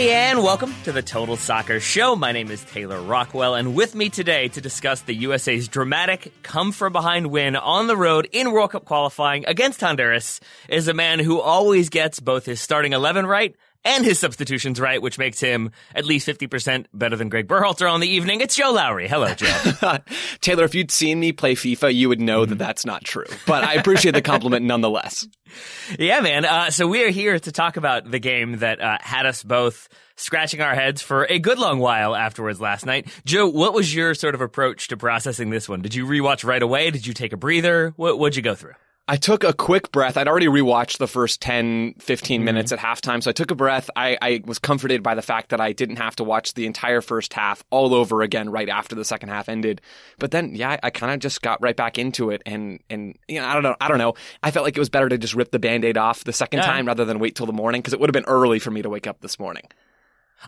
Everybody, and welcome to the Total Soccer Show. My name is Taylor Rockwell, and with me today to discuss the USA's dramatic come from behind win on the road in World Cup qualifying against Honduras is a man who always gets both his starting 11 right and his substitutions right, which makes him at least 50% better than Greg Berhalter on the evening. It's Joe Lowery. Hello, Joe. Taylor, if you'd seen me play FIFA, you would know that that's not true. But I appreciate the compliment nonetheless. yeah, man. Uh, so we are here to talk about the game that uh, had us both scratching our heads for a good long while afterwards last night. Joe, what was your sort of approach to processing this one? Did you rewatch right away? Did you take a breather? What, what'd you go through? I took a quick breath. I'd already rewatched the first 10, 15 mm-hmm. minutes at halftime. So I took a breath. I, I was comforted by the fact that I didn't have to watch the entire first half all over again right after the second half ended. But then, yeah, I, I kind of just got right back into it. And, and, you know, I don't know. I don't know. I felt like it was better to just rip the band aid off the second Yeah. time rather than wait till the morning because it would have been early for me to wake up this morning.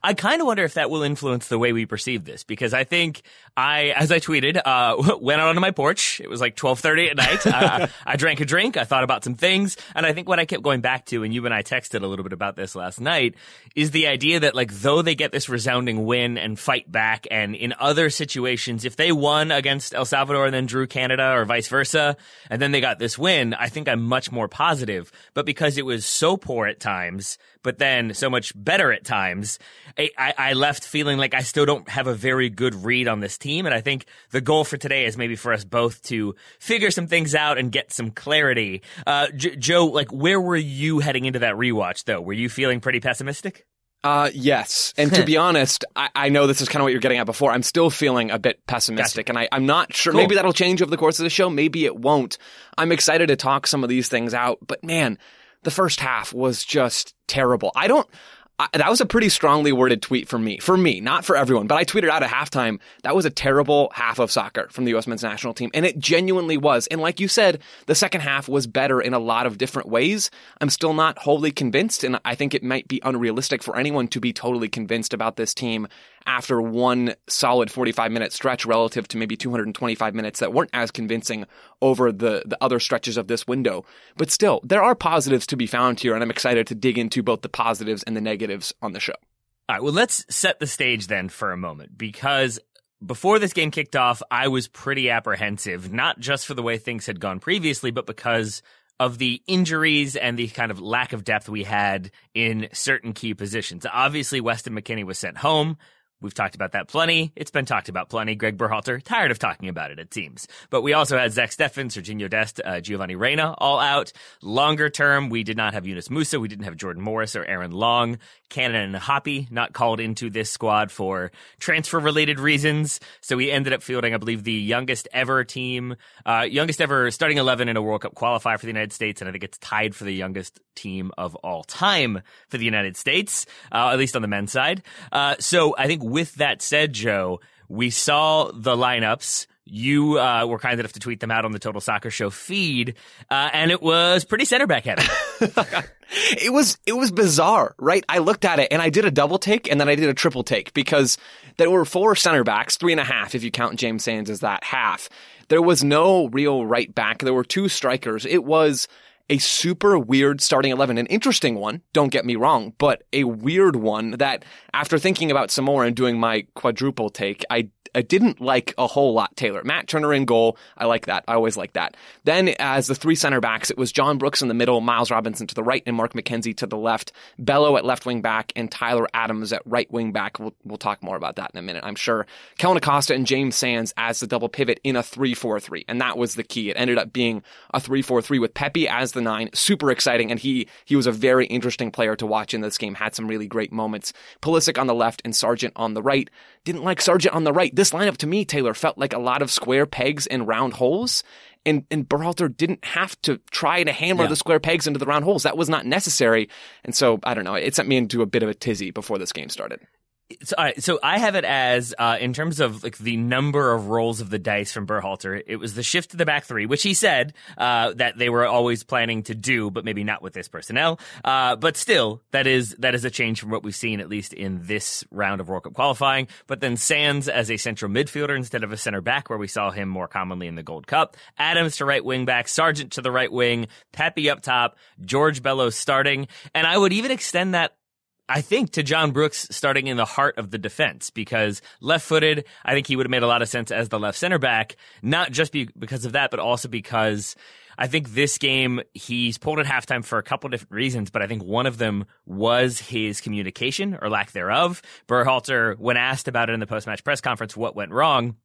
I kind of wonder if that will influence the way we perceive this because I think I, as I tweeted, uh, went out onto my porch. It was like 1230 at night. uh, I drank a drink. I thought about some things. And I think what I kept going back to, and you and I texted a little bit about this last night, is the idea that like, though they get this resounding win and fight back and in other situations, if they won against El Salvador and then drew Canada or vice versa, and then they got this win, I think I'm much more positive. But because it was so poor at times, but then so much better at times, I, I, I left feeling like I still don't have a very good read on this team. And I think the goal for today is maybe for us both to figure some things out and get some clarity. Uh, J- Joe, like, where were you heading into that rewatch, though? Were you feeling pretty pessimistic? Uh, yes. And to be honest, I, I know this is kind of what you're getting at before. I'm still feeling a bit pessimistic and I, I'm not sure. Cool. Maybe that'll change over the course of the show. Maybe it won't. I'm excited to talk some of these things out, but man, the first half was just terrible. I don't, I, that was a pretty strongly worded tweet for me. For me, not for everyone, but I tweeted out at halftime, that was a terrible half of soccer from the U.S. men's national team. And it genuinely was. And like you said, the second half was better in a lot of different ways. I'm still not wholly convinced. And I think it might be unrealistic for anyone to be totally convinced about this team after one solid 45 minute stretch relative to maybe 225 minutes that weren't as convincing over the, the other stretches of this window. But still, there are positives to be found here, and I'm excited to dig into both the positives and the negatives on the show. All right, well, let's set the stage then for a moment because before this game kicked off, I was pretty apprehensive, not just for the way things had gone previously, but because of the injuries and the kind of lack of depth we had in certain key positions. Obviously, Weston McKennie was sent home. We've talked about that plenty. It's been talked about plenty. Greg Berhalter, tired of talking about it, it seems. But we also had Zach Steffen, Serginho Dest, uh, Giovanni Reyna all out. Longer term, we did not have Yunus Musah. We didn't have Jordan Morris or Aaron Long. Cannon and Hoppe not called into this squad for transfer related reasons. So we ended up fielding, I believe, the youngest ever team, uh, youngest ever starting 11 in a World Cup qualifier for the United States. And I think it's tied for the youngest team of all time for the United States, uh, at least on the men's side. Uh, so I think with that said, Joe, we saw the lineups. you uh, were kind enough to tweet them out on the Total Soccer Show feed, uh, and it was pretty center back heavy. it was it was bizarre, right? I looked at it and I did a double take and then I did a triple take because there were four center backs, three and a half if you count James Sands as that half. There was no real right back. There were two strikers. It was a super weird starting 11, an interesting one, don't get me wrong, but a weird one that after thinking about some more and doing my quadruple take, I I didn't like a whole lot Taylor. Matt Turner in goal. I like that. I always like that. Then as the three center backs, it was John Brooks in the middle, Miles Robinson to the right, and Mark McKenzie to the left. Bello at left wing back and Tyler Adams at right wing back. We'll, we'll talk more about that in a minute, I'm sure. Kellyn Acosta and James Sands as the double pivot in a 3-4-3. And that was the key. It ended up being a 3-4-3 with Pepi as the nine. Super exciting. And he, he was a very interesting player to watch in this game. Had some really great moments. Pulisic on the left and Sargent on the right. Didn't like Sargent on the right. This lineup to me, Taylor, felt like a lot of square pegs and round holes. And, and Berhalter didn't have to try to hammer Yeah. the square pegs into the round holes. That was not necessary. And so, I don't know. It sent me into a bit of a tizzy before this game started. So, all right, so I have it as uh, in terms of like the number of rolls of the dice from Berhalter. It was the shift to the back three, which he said uh, that they were always planning to do, but maybe not with this personnel. Uh, but still, that is that is a change from what we've seen at least in this round of World Cup qualifying. But then Sands as a central midfielder instead of a center back, where we saw him more commonly in the Gold Cup. Adams to right wing back, Sargent to the right wing, Pepi up top, George Bello's starting, and I would even extend that I think to John Brooks starting in the heart of the defense because left footed, I think he would have made a lot of sense as the left center back, not just be, because of that, but also because I think this game he's pulled at halftime for a couple different reasons, but I think one of them was his communication or lack thereof. Berhalter, when asked about it in the post match press conference, what went wrong,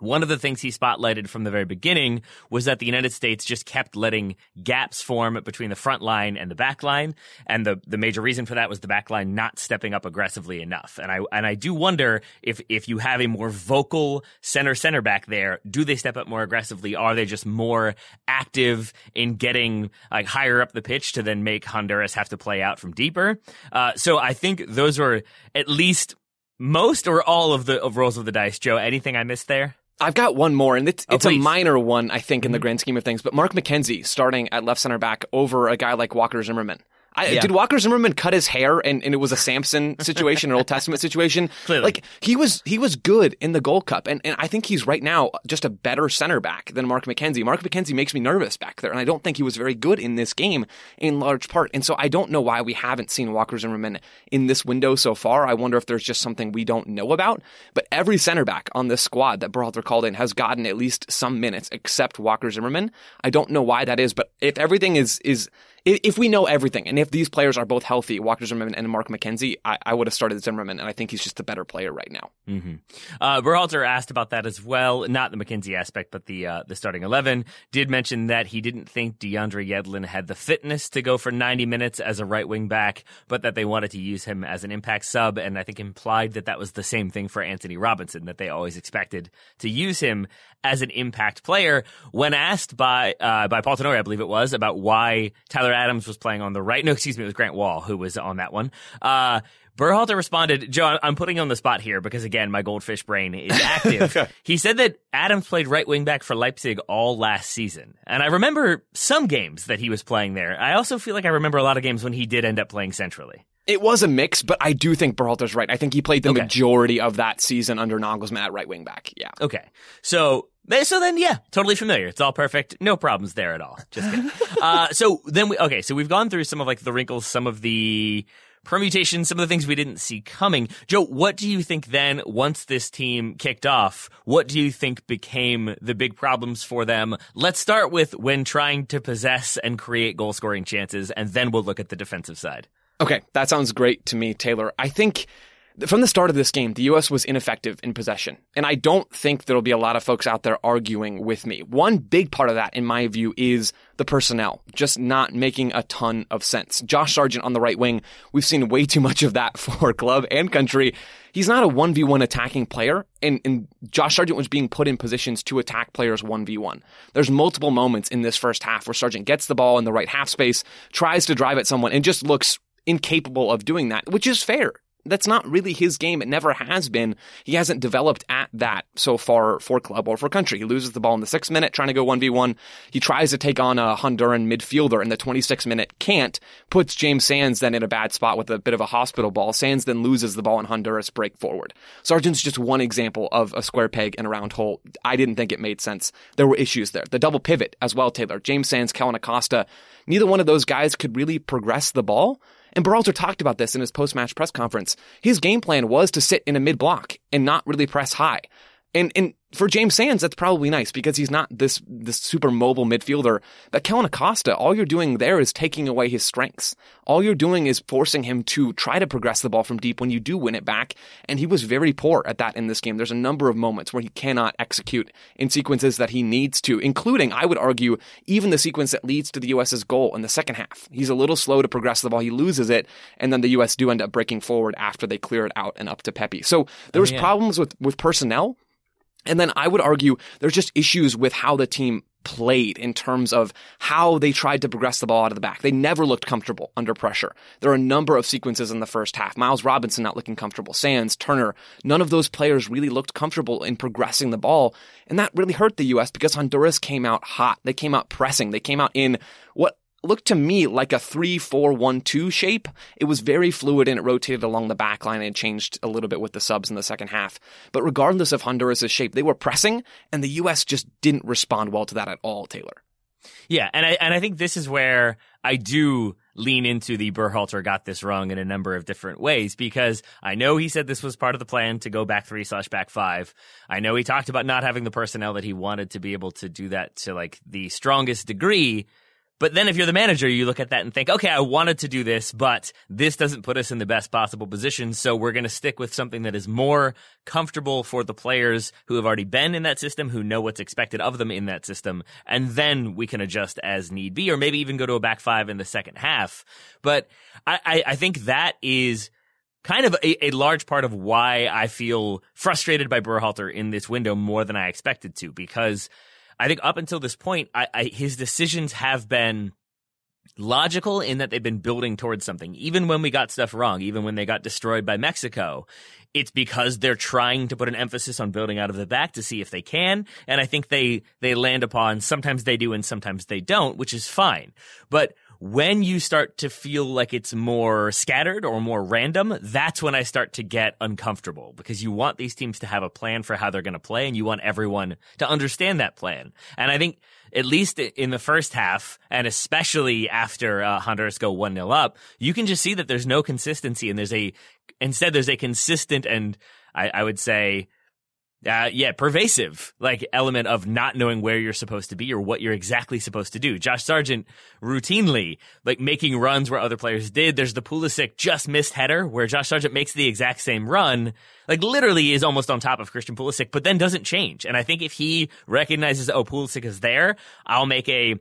one of the things he spotlighted from the very beginning was that the United States just kept letting gaps form between the front line and the back line. And the, the major reason for that was the back line not stepping up aggressively enough. And I, and I do wonder if, if you have a more vocal center center back there, do they step up more aggressively? Are they just more active in getting like higher up the pitch to then make Honduras have to play out from deeper? Uh, so I think those were at least most or all of the of rolls of the dice. Joe, anything I missed there? I've got one more, and it's, Oh, it's a minor one, I think, in the mm-hmm. grand scheme of things. But Mark McKenzie starting at left center back over a guy like Walker Zimmerman. I, Yeah. Did Walker Zimmerman cut his hair and, and it was a Samson situation, an Old Testament situation? Clearly. Like he was he was good in the Gold Cup, and, and I think he's right now just a better center back than Mark McKenzie. Mark McKenzie makes me nervous back there, and I don't think he was very good in this game in large part. And so I don't know why we haven't seen Walker Zimmerman in this window so far. I wonder if there's just something we don't know about. But every center back on this squad that Berhalter called in has gotten at least some minutes, except Walker Zimmerman. I don't know why that is, but if everything is is if we know everything, and if these players are both healthy, Walker Zimmerman and Mark McKenzie, I, I would have started Zimmerman, and I think he's just a better player right now. Mm-hmm. Uh, Berhalter asked about that as well, not the McKenzie aspect, but the uh, the starting eleven. Did mention that he didn't think DeAndre Yedlin had the fitness to go for ninety minutes as a right wing back, but that they wanted to use him as an impact sub, and I think implied that that was the same thing for Antonee Robinson, that they always expected to use him as an impact player. When asked by uh, by Paul Tenorio, I believe it was, about why Tyler Adams was playing on the right. No, excuse me, it was Grant Wahl who was on that one. Uh, Berhalter responded, Joe, I'm putting you on the spot here because again, my goldfish brain is active. he said that Adams played right wing back for Leipzig all last season. And I remember some games that he was playing there. I also feel like I remember a lot of games when he did end up playing centrally. It was a mix, but I do think Berhalter's right. I think he played the Okay. majority of that season under Nagelsmann at right wing back. Yeah. Okay. So, so then, yeah, totally familiar. It's all perfect. No problems there at all. Just kidding. uh, so then we, okay, so we've gone through some of like the wrinkles, some of the permutations, some of the things we didn't see coming. Joe, what do you think then, once this team kicked off, what do you think became the big problems for them? Let's start with when trying to possess and create goal scoring chances, and then we'll look at the defensive side. Okay, that sounds great to me, Taylor. I think from the start of this game, the U.S. was ineffective in possession. And I don't think there'll be a lot of folks out there arguing with me. One big part of that, in my view, is the personnel just not making a ton of sense. Josh Sargent on the right wing, we've seen way too much of that for club and country. He's not a 1v1 attacking player, and, and Josh Sargent was being put in positions to attack players 1v1. There's multiple moments in this first half where Sargent gets the ball in the right half space, tries to drive at someone, and just looks incapable of doing that, which is fair. that's not really his game. It never has been. He hasn't developed at that so far for club or for country. He loses the ball in the sixth minute trying to go 1v1. He tries to take on a Honduran midfielder in the 26th minute, can't, puts James Sands then in a bad spot with a bit of a hospital ball. Sands then loses the ball and Honduras break forward. Sargent's just one example of a square peg in a round hole. I didn't think it made sense. There were issues there. The double pivot as well, Taylor. James Sands, Kellyn Acosta. Neither one of those guys could really progress the ball. And Berhalter talked about this in his post-match press conference. His game plan was to sit in a mid block and not really press high. And, and for James Sands, that's probably nice because he's not this, this super mobile midfielder. But Kellyn Acosta, all you're doing there is taking away his strengths. All you're doing is forcing him to try to progress the ball from deep when you do win it back. And he was very poor at that in this game. There's a number of moments where he cannot execute in sequences that he needs to, including, I would argue, even the sequence that leads to the U.S.'s goal in the second half. He's a little slow to progress the ball. He loses it. And then the U.S. do end up breaking forward after they clear it out and up to Pepi. So there oh, was oh, yeah. problems with, with personnel and then I would argue there's just issues with how the team played in terms of how they tried to progress the ball out of the back. They never looked comfortable under pressure. There are a number of sequences in the first half. Miles Robinson not looking comfortable. Sands, Turner, none of those players really looked comfortable in progressing the ball. And that really hurt the U.S. because Honduras came out hot. They came out pressing. They came out in what looked to me like a 3-4-1-2 shape. It was very fluid and it rotated along the back line and it changed a little bit with the subs in the second half. But regardless of Honduras' shape, they were pressing and the US just didn't respond well to that at all, Taylor. Yeah, and I and I think this is where I do lean into the Berhalter got this wrong in a number of different ways because I know he said this was part of the plan to go back three slash back five. I know he talked about not having the personnel that he wanted to be able to do that to like the strongest degree. But then if you're the manager, you look at that and think, okay, I wanted to do this, but this doesn't put us in the best possible position. So we're going to stick with something that is more comfortable for the players who have already been in that system, who know what's expected of them in that system. And then we can adjust as need be, or maybe even go to a back five in the second half. But I, I, I think that is kind of a, a, large part of why I feel frustrated by Berhalter in this window more than I expected to, because I think up until this point, I, I, his decisions have been logical in that they've been building towards something. Even when we got stuff wrong, even when they got destroyed by Mexico, it's because they're trying to put an emphasis on building out of the back to see if they can. And I think they, they land upon sometimes they do and sometimes they don't, which is fine. But when you start to feel like it's more scattered or more random, that's when I start to get uncomfortable because you want these teams to have a plan for how they're going to play and you want everyone to understand that plan. And I think at least in the first half and especially after uh, Honduras go 1-0 up, you can just see that there's no consistency and there's a, instead there's a consistent and I, I would say uh, yeah, pervasive like element of not knowing where you're supposed to be or what you're exactly supposed to do. Josh Sargent routinely like making runs where other players did. There's the Pulisic just missed header where Josh Sargent makes the exact same run, like literally is almost on top of Christian Pulisic, but then doesn't change. And I think if he recognizes, oh, Pulisic is there, I'll make a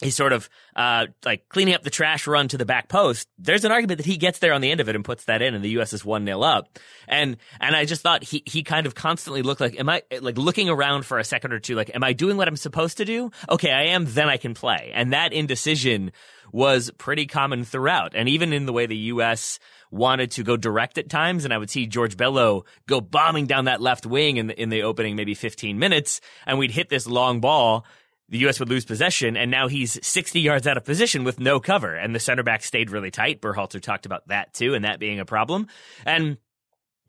he's sort of uh, like cleaning up the trash run to the back post. There's an argument that he gets there on the end of it and puts that in, and the U.S. is one 0 up. And and I just thought he he kind of constantly looked like, am I like looking around for a second or two, like, am I doing what I'm supposed to do? Okay, I am. Then I can play. And that indecision was pretty common throughout, and even in the way the U.S. wanted to go direct at times, and I would see George Bello go bombing down that left wing in the, in the opening maybe 15 minutes, and we'd hit this long ball the U.S. would lose possession, and now he's 60 yards out of position with no cover. And the center back stayed really tight. Berhalter talked about that too, and that being a problem. And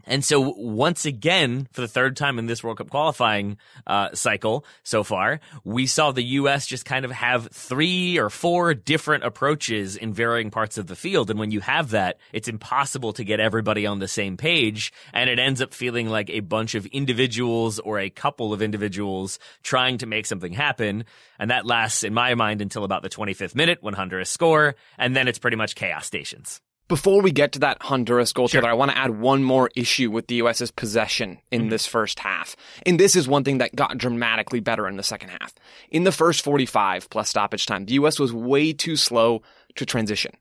and so once again, for the third time in this World Cup qualifying uh, cycle so far, we saw the U.S. just kind of have three or four different approaches in varying parts of the field. And when you have that, it's impossible to get everybody on the same page. And it ends up feeling like a bunch of individuals or a couple of individuals trying to make something happen. And that lasts, in my mind, until about the 25th minute when Honduras score. And then it's pretty much chaos stations. Before we get to that Honduras goal, sure. Taylor, I want to add one more issue with the U.S.'s possession in mm-hmm. this first half. And this is one thing that got dramatically better in the second half. In the first 45 plus stoppage time, the U.S. was way too slow to transition.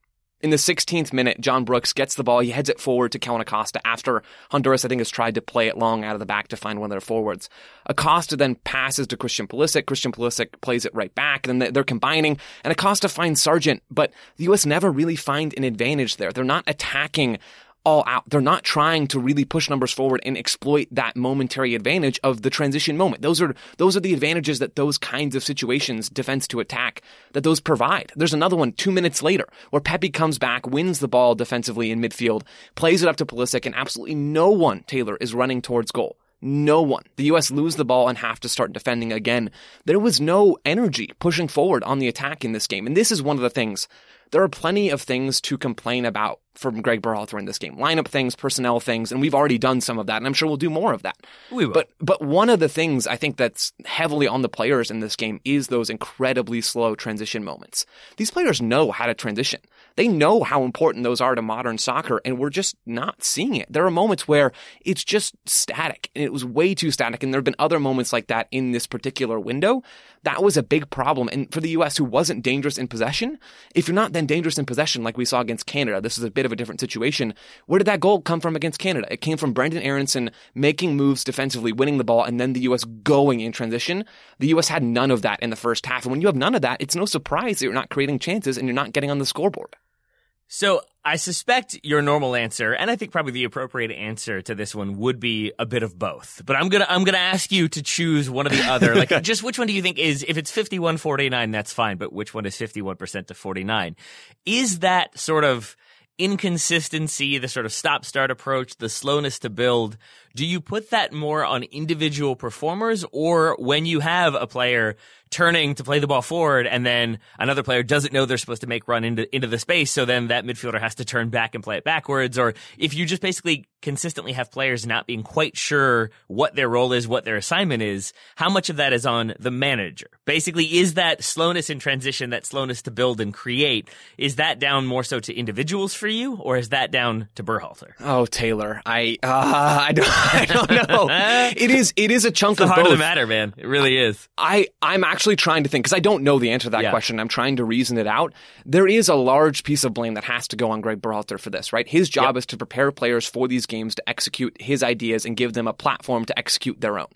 In the 16th minute, John Brooks gets the ball. He heads it forward to Kellyn Acosta after Honduras, I think, has tried to play it long out of the back to find one of their forwards. Acosta then passes to Christian Pulisic. Christian Pulisic plays it right back, and then they're combining, and Acosta finds Sargent, but the U.S. never really find an advantage there. They're not attacking all out. They're not trying to really push numbers forward and exploit that momentary advantage of the transition moment. Those are those are the advantages that those kinds of situations, defense to attack, that those provide. There's another one two minutes later where Pepi comes back, wins the ball defensively in midfield, plays it up to Pulisic, and absolutely no one, Taylor, is running towards goal. No one. The US lose the ball and have to start defending again. There was no energy pushing forward on the attack in this game. And this is one of the things there are plenty of things to complain about from Greg Berhalter in this game. Lineup things, personnel things, and we've already done some of that, and I'm sure we'll do more of that. We will. But but one of the things I think that's heavily on the players in this game is those incredibly slow transition moments. These players know how to transition. They know how important those are to modern soccer, and we're just not seeing it. There are moments where it's just static, and it was way too static, and there have been other moments like that in this particular window. That was a big problem. And for the US, who wasn't dangerous in possession, if you're not then dangerous in possession like we saw against Canada, this is a bit of a different situation. Where did that goal come from against Canada? It came from Brenden Aaronson making moves defensively, winning the ball, and then the US going in transition. The US had none of that in the first half. And when you have none of that, it's no surprise that you're not creating chances and you're not getting on the scoreboard. So I suspect your normal answer, and I think probably the appropriate answer to this one would be a bit of both. But I'm gonna I'm gonna ask you to choose one or the other. Like just which one do you think is if it's 51-49, that's fine, but which one is 51% to 49? Is that sort of inconsistency, the sort of stop start approach, the slowness to build, do you put that more on individual performers or when you have a player turning to play the ball forward and then another player doesn't know they're supposed to make run into, into the space. So then that midfielder has to turn back and play it backwards. Or if you just basically consistently have players not being quite sure what their role is, what their assignment is, how much of that is on the manager? Basically, is that slowness in transition, that slowness to build and create, is that down more so to individuals for you or is that down to Berhalter? Oh, Taylor, I, uh, I don't, I don't know. it is, it is a chunk it's of the heart both. of the matter, man. It really is. I, I'm actually trying to think because I don't know the answer to that Yeah. question. I'm trying to reason it out. There is a large piece of blame that has to go on Greg Berhalter for this, right? His job is to prepare players for these games to execute his ideas and give them a platform to execute their own.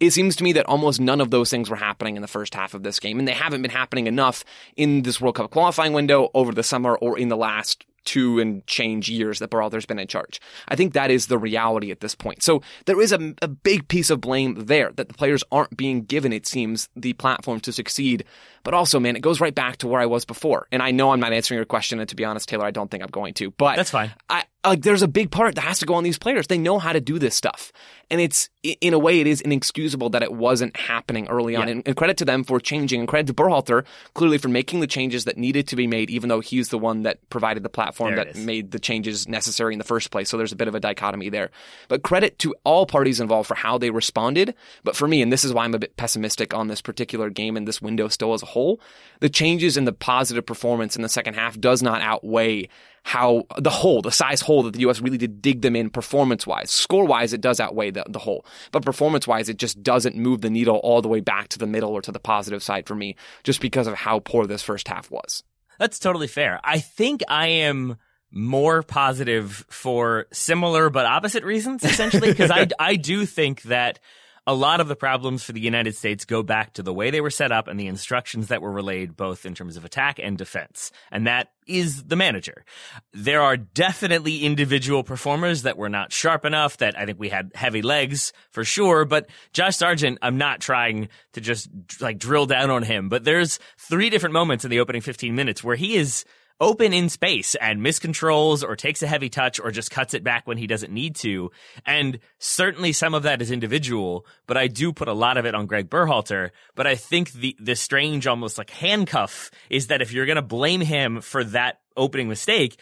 It seems to me that almost none of those things were happening in the first half of this game, and they haven't been happening enough in this World Cup qualifying window over the summer or in the last two and change years that Berhalter's been in charge. I think that is the reality at this point. So there is a, a big piece of blame there that the players aren't being given, it seems, the platform to succeed. But also, man, it goes right back to where I was before. And I know I'm not answering your question, and to be honest, Taylor, I don't think I'm going to. But That's fine. I like there's a big part that has to go on these players. They know how to do this stuff. And it's in a way it is inexcusable that it wasn't happening early on. Yeah. And, and credit to them for changing and credit to Berhalter clearly for making the changes that needed to be made, even though he's the one that provided the platform There that made the changes necessary in the first place. So there's a bit of a dichotomy there. But credit to all parties involved for how they responded. But for me, and this is why I'm a bit pessimistic on this particular game and this window still as a whole, the changes in the positive performance in the second half does not outweigh how the hole, the size hole that the U.S. really did dig them in performance wise. Score wise, it does outweigh the, the whole. But performance wise, it just doesn't move the needle all the way back to the middle or to the positive side for me, just because of how poor this first half was. That's totally fair. I think I am more positive for similar but opposite reasons, essentially, because I, I do think that a lot of the problems for the United States go back to the way they were set up and the instructions that were relayed, both in terms of attack and defense. And that is the manager. There are definitely individual performers that were not sharp enough, that I think we had heavy legs for sure. But Josh Sargent, I'm not trying to just like drill down on him, but there's three different moments in the opening 15 minutes where he is open in space and miscontrols or takes a heavy touch or just cuts it back when he doesn't need to. And certainly some of that is individual, but I do put a lot of it on Greg Berhalter. But I think the, the strange almost like handcuff is that if you're going to blame him for that opening mistake,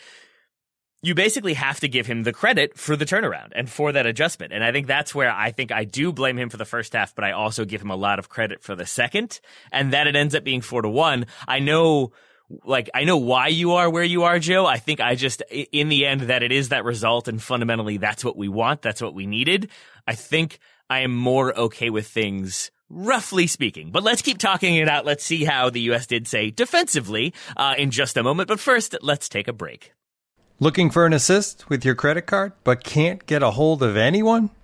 you basically have to give him the credit for the turnaround and for that adjustment. And I think that's where I think I do blame him for the first half, but I also give him a lot of credit for the second and that it ends up being four to one. I know like I know why you are where you are, Joe. I think I just in the end that it is that result and fundamentally that's what we want. That's what we needed. I think I am more okay with things roughly speaking. But let's keep talking it out. Let's see how the US did say defensively uh, in just a moment. But first, let's take a break. Looking for an assist with your credit card, but can't get a hold of anyone?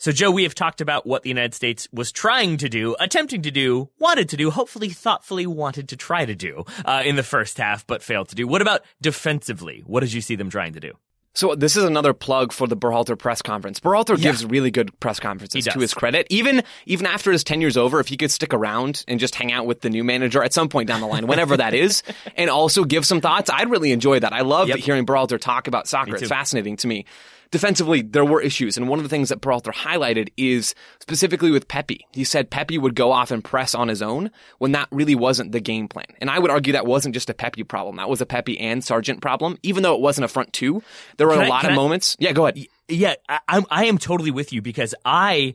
So, Joe, we have talked about what the United States was trying to do, attempting to do, wanted to do, hopefully thoughtfully wanted to try to do uh, in the first half, but failed to do. What about defensively? What did you see them trying to do? So this is another plug for the Berhalter press conference. Berhalter Yeah. gives really good press conferences to his credit. Even even after his tenure's over, if he could stick around and just hang out with the new manager at some point down the line, whenever that is, and also give some thoughts, I'd really enjoy that. I love Yep. hearing Berhalter talk about soccer. It's fascinating to me. Defensively, there were issues, and one of the things that Berhalter highlighted is specifically with Pepi. He said Pepi would go off and press on his own when that really wasn't the game plan. And I would argue that wasn't just a Pepi problem. That was a Pepi and Sargent problem. Even though it wasn't a front two, there were Can a I- lot of I- moments. Yeah, go ahead. Yeah, I, I'm I am totally with you because I,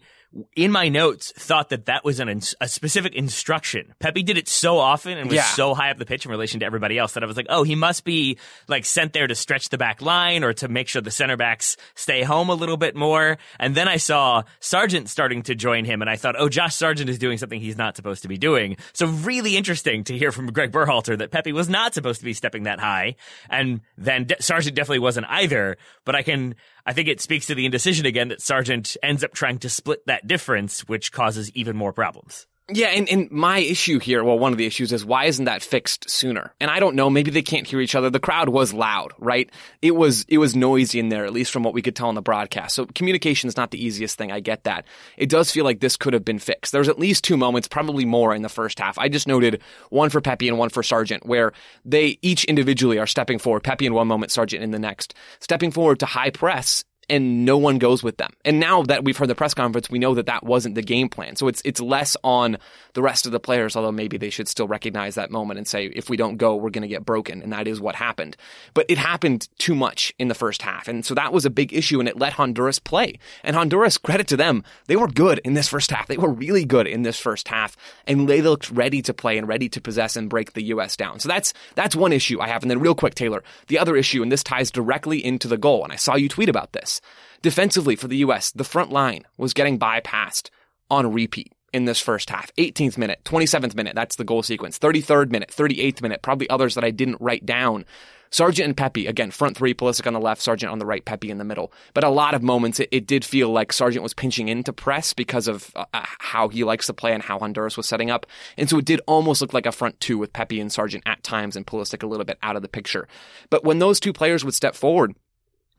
in my notes, thought that that was an ins- a specific instruction. Pepi did it so often and was Yeah. so high up the pitch in relation to everybody else that I was like, oh, he must be like sent there to stretch the back line or to make sure the center backs stay home a little bit more. And then I saw Sargent starting to join him, and I thought, oh, Josh Sargent is doing something he's not supposed to be doing. So really interesting to hear from Greg Berhalter that Pepi was not supposed to be stepping that high, and then De- Sargent definitely wasn't either. But I can. I think it speaks to the indecision again that Sargent ends up trying to split that difference, which causes even more problems. Yeah, and, and my issue here, well, one of the issues is why isn't that fixed sooner? And I don't know, maybe they can't hear each other. The crowd was loud, right? It was, it was noisy in there, at least from what we could tell on the broadcast. So communication is not the easiest thing. I get that. It does feel like this could have been fixed. There's at least two moments, probably more in the first half. I just noted one for Pepi and one for Sargent, where they each individually are stepping forward. Pepi in one moment, Sargent in the next, stepping forward to high press and no one goes with them. And now that we've heard the press conference, we know that that wasn't the game plan. So it's it's less on the rest of the players, although maybe they should still recognize that moment and say, if we don't go, we're going to get broken. And that is what happened. But it happened too much in the first half. And so that was a big issue and it let Honduras play. And Honduras, credit to them, they were good in this first half. They were really good in this first half. And they looked ready to play and ready to possess and break the U.S. down. So that's, that's one issue I have. And then real quick, Taylor, the other issue, and this ties directly into the goal. And I saw you tweet about this. Defensively for the U.S., the front line was getting bypassed on repeat in this first half. 18th minute, 27th minute, that's the goal sequence. 33rd minute, 38th minute, probably others that I didn't write down. Sargent and Pepi, again, front three, Pulisic on the left, Sargent on the right, Pepi in the middle. But a lot of moments, it, it did feel like Sargent was pinching into press because of uh, uh, how he likes to play and how Honduras was setting up. And so it did almost look like a front two with Pepi and Sargent at times and Pulisic a little bit out of the picture. But when those two players would step forward,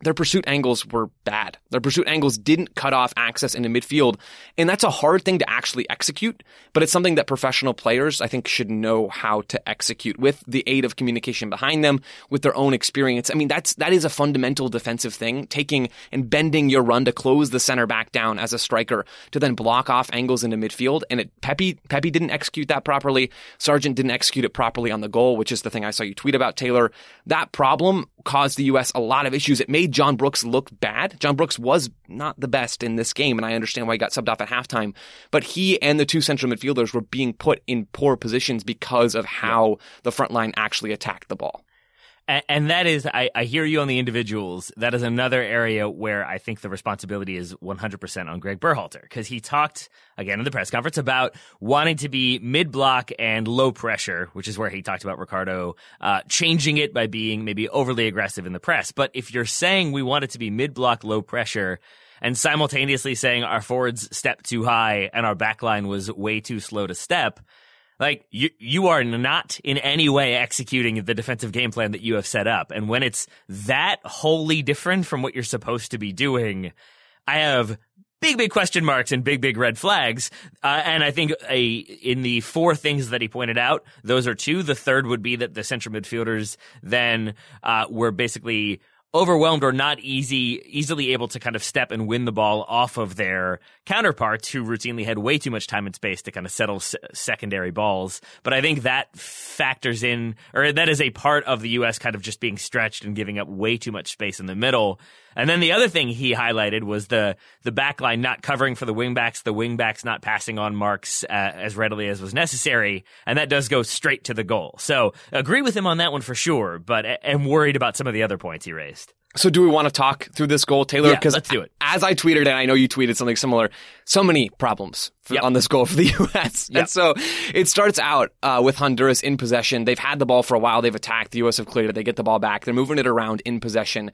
their pursuit angles were bad. Their pursuit angles didn't cut off access into midfield. And that's a hard thing to actually execute, but it's something that professional players, I think, should know how to execute with the aid of communication behind them, with their own experience. I mean, that's, that is a fundamental defensive thing, taking and bending your run to close the center back down as a striker to then block off angles into midfield. And it, Pepi, Pepi didn't execute that properly. Sargent didn't execute it properly on the goal, which is the thing I saw you tweet about, Taylor. That problem caused the U.S. a lot of issues. It made John Brooks look bad. John Brooks was not the best in this game, and I understand why he got subbed off at halftime. But he and the two central midfielders were being put in poor positions because of how the front line actually attacked the ball. And, and that is, I, I hear you on the individuals. That is another area where I think the responsibility is 100% on Greg Berhalter because he talked again in the press conference about wanting to be mid block and low pressure, which is where he talked about Ricardo uh, changing it by being maybe overly aggressive in the press. But if you're saying we want it to be mid block, low pressure, and simultaneously saying our forwards step too high and our back line was way too slow to step, like you, you are not in any way executing the defensive game plan that you have set up. And when it's that wholly different from what you're supposed to be doing, I have big, big question marks and big, big red flags. Uh, and I think a, in the four things that he pointed out, those are two. The third would be that the central midfielders then uh, were basically overwhelmed or not easy, easily able to kind of step and win the ball off of their counterparts who routinely had way too much time and space to kind of settle s- secondary balls. But I think that factors in, or that is a part of the U.S. kind of just being stretched and giving up way too much space in the middle. And then the other thing he highlighted was the the back line not covering for the wingbacks, the wingbacks not passing on marks uh, as readily as was necessary, and that does go straight to the goal. So agree with him on that one for sure, but am worried about some of the other points he raised. So do we want to talk through this goal, Taylor? Yeah, let's do it. As I tweeted, and I know you tweeted something similar, so many problems for, Yep. on this goal for the U.S. Yep. And so it starts out uh, with Honduras in possession. They've had the ball for a while. They've attacked. The U.S. have cleared it. They get the ball back. They're moving it around in possession.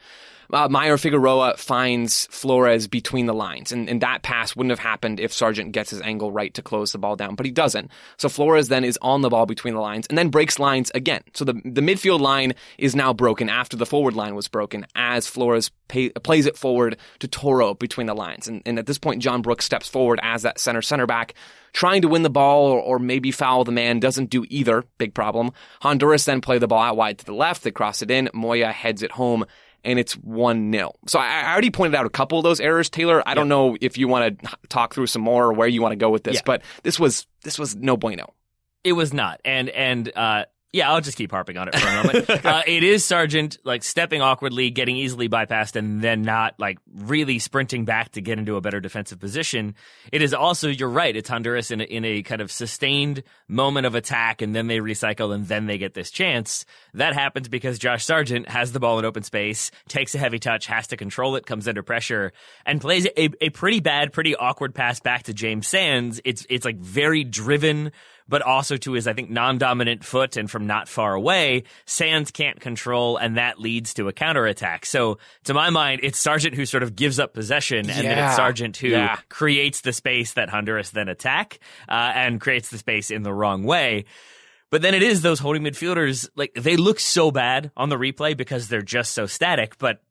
Uh, Maynor Figueroa finds Flores between the lines, and, and that pass wouldn't have happened if Sargent gets his angle right to close the ball down, but he doesn't. So Flores then is on the ball between the lines and then breaks lines again. So the the midfield line is now broken after the forward line was broken as Flores pay, plays it forward to Toro between the lines, and, and at this point John Brooks steps forward as that center center back. Trying to win the ball or, or maybe foul the man doesn't do either. Big problem. Honduras then play the ball out wide to the left. They cross it in. Moya heads it home and it's 1 0. So I, I already pointed out a couple of those errors, Taylor. I don't know if you want to talk through some more or where you want to go with this, Yeah. but this was this was no bueno. It was not, and and uh, yeah, I'll just keep harping on it for a moment. uh, it is Sargent like stepping awkwardly, getting easily bypassed, and then not like really sprinting back to get into a better defensive position. It is also, you're right, it's Honduras in a, in a kind of sustained moment of attack, and then they recycle, and then they get this chance. That happens because Josh Sargent has the ball in open space, takes a heavy touch, has to control it, comes under pressure, and plays a, a pretty bad, pretty awkward pass back to James Sands. It's it's like very driven but also to his, I think, non-dominant foot and from not far away, Sands can't control, and that leads to a counterattack. So, to my mind, it's Sargent who sort of gives up possession, and then it's Sargent who Yeah. creates the space that Honduras then attack, uh, and creates the space in the wrong way. But then it is those holding midfielders, like, they look so bad on the replay because they're just so static, but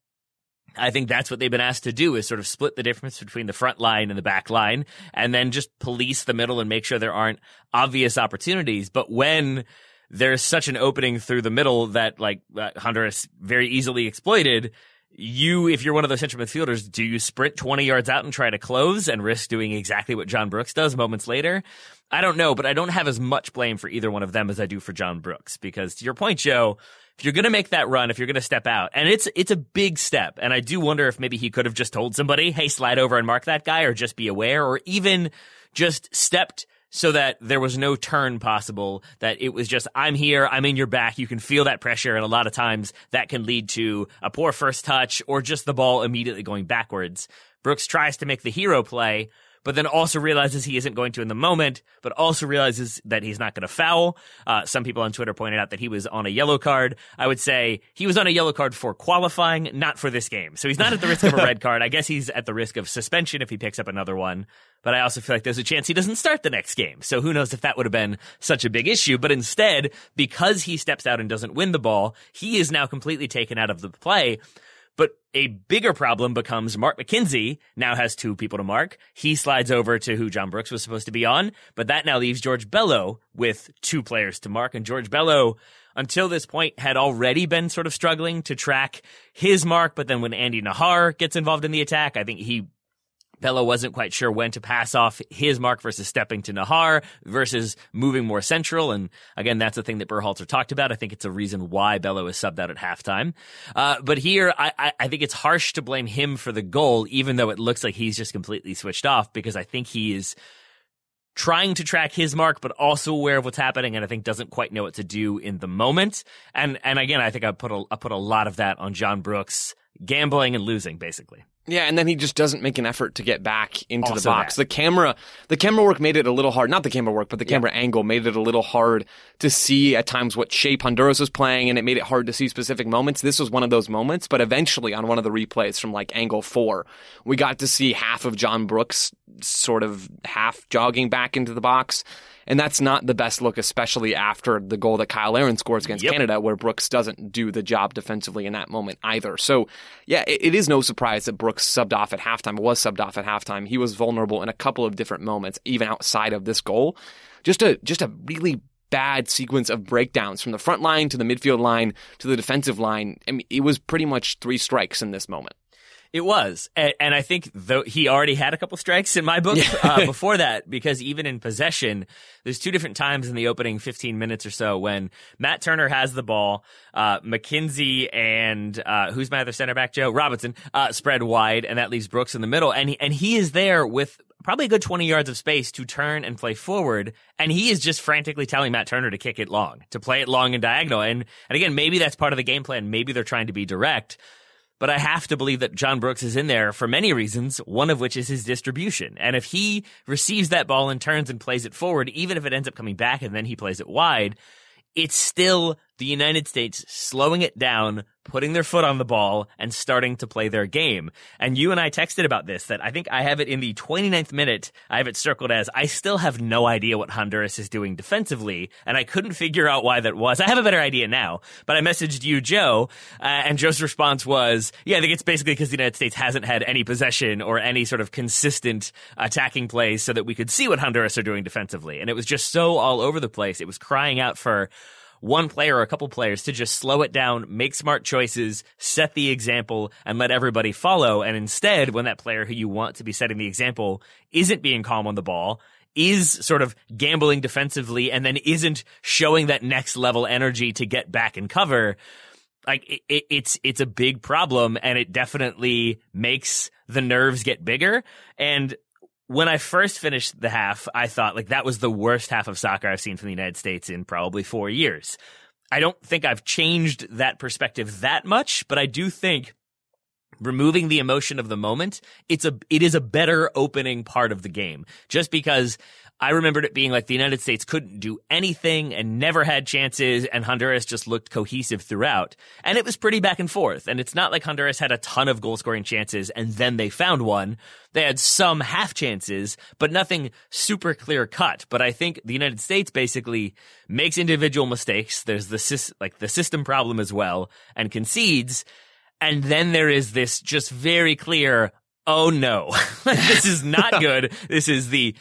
I think that's what they've been asked to do is sort of split the difference between the front line and the back line and then just police the middle and make sure there aren't obvious opportunities. But when there's such an opening through the middle that like uh, Honduras very easily exploited, you, if you're one of those central midfielders, do you sprint 20 yards out and try to close and risk doing exactly what John Brooks does moments later? I don't know, but I don't have as much blame for either one of them as I do for John Brooks because to your point, Joe, if you're going to make that run, if you're going to step out, and it's it's a big step, and I do wonder if maybe he could have just told somebody, "Hey, slide over and mark that guy," or just be aware, or even just stepped so that there was no turn possible. That it was just, "I'm here, I'm in your back." You can feel that pressure, and a lot of times that can lead to a poor first touch or just the ball immediately going backwards. Brooks tries to make the hero play but then also realizes he isn't going to in the moment, but also realizes that he's not going to foul. Uh, some people on Twitter pointed out that he was on a yellow card. I would say he was on a yellow card for qualifying, not for this game. So he's not at the risk of a red card. I guess he's at the risk of suspension if he picks up another one. But I also feel like there's a chance he doesn't start the next game. So who knows if that would have been such a big issue. But instead, because he steps out and doesn't win the ball, he is now completely taken out of the play. But a bigger problem becomes Mark McKenzie now has two people to mark. He slides over to who John Brooks was supposed to be on, but that now leaves George Bello with two players to mark. And George Bello, until this point, had already been sort of struggling to track his mark. But then when Andy Najar gets involved in the attack, I think he Bello wasn't quite sure when to pass off his mark versus stepping to Najar versus moving more central. And again, that's the thing that Berhalter talked about. I think it's a reason why Bello is subbed out at halftime. Uh, but here, I, I, I think it's harsh to blame him for the goal, even though it looks like he's just completely switched off because I think he is trying to track his mark, but also aware of what's happening, and I think doesn't quite know what to do in the moment. And and again, I think I put a I put a lot of that on John Brooks gambling and losing, basically. Yeah, and then he just doesn't make an effort to get back into the box. that. The camera, the camera work made it a little hard. Not the camera work, but the camera angle made it a little hard to see at times what shape Honduras was playing, and it made it hard to see specific moments. This was one of those moments, but eventually on one of the replays from like angle four, we got to see half of John Brooks sort of half jogging back into the box. And that's not the best look, especially after the goal that Cyle Larin scores against Yep. Canada, where Brooks doesn't do the job defensively in that moment either. So, yeah, it, it is no surprise that Brooks subbed off at halftime, was subbed off at halftime. He was vulnerable in a couple of different moments, even outside of this goal. Just a just a really bad sequence of breakdowns from the front line to the midfield line to the defensive line. I mean, it was pretty much three strikes in this moment. It was, and, and, I think though he already had a couple strikes in my book uh, before that, because even in possession, there's two different times in the opening 15 minutes or so when Matt Turner has the ball, uh, McKenzie and uh, who's my other center back, Joe Robinson, uh, spread wide, and that leaves Brooks in the middle, and he, and he is there with probably a good 20 yards of space to turn and play forward. And he is just frantically telling Matt Turner to kick it long, to play it long and diagonal. And, and again, maybe that's part of the game plan. Maybe they're trying to be direct but I have to believe that John Brooks is in there for many reasons, one of which is his distribution. And if he receives that ball and turns and plays it forward, even if it ends up coming back and then he plays it wide, it's still the United States slowing it down, putting their foot on the ball, and starting to play their game. And you and I texted about this that I think I have it in the 29th minute. I have it circled as I still have no idea what Honduras is doing defensively, and I couldn't figure out why that was. I have a better idea now, but I messaged you, Joe, uh, and Joe's response was, yeah, I think it's basically because the United States hasn't had any possession or any sort of consistent attacking plays so that we could see what Honduras are doing defensively. And it was just so all over the place. It was crying out for one player or a couple players to just slow it down, make smart choices, set the example, and let everybody follow. And instead, when that player who you want to be setting the example isn't being calm on the ball, is sort of gambling defensively and then isn't showing that next level energy to get back and cover, like it, it, it's it's a big problem and it definitely makes the nerves get bigger and when I first finished the half, I thought like that was the worst half of soccer I've seen from the United States in probably four years. I don't think I've changed that perspective that much, but I do think removing the emotion of the moment, it's a, it is a better opening part of the game. Just because I remembered it being like the United States couldn't do anything and never had chances, and Honduras just looked cohesive throughout. And it was pretty back and forth. And it's not like Honduras had a ton of goal scoring chances and then they found one. They had some half chances, but nothing super clear cut. But I think the United States basically makes individual mistakes. There's the like the system problem as well, and concedes. And then there is this just very clear, oh no, this is not good. This is the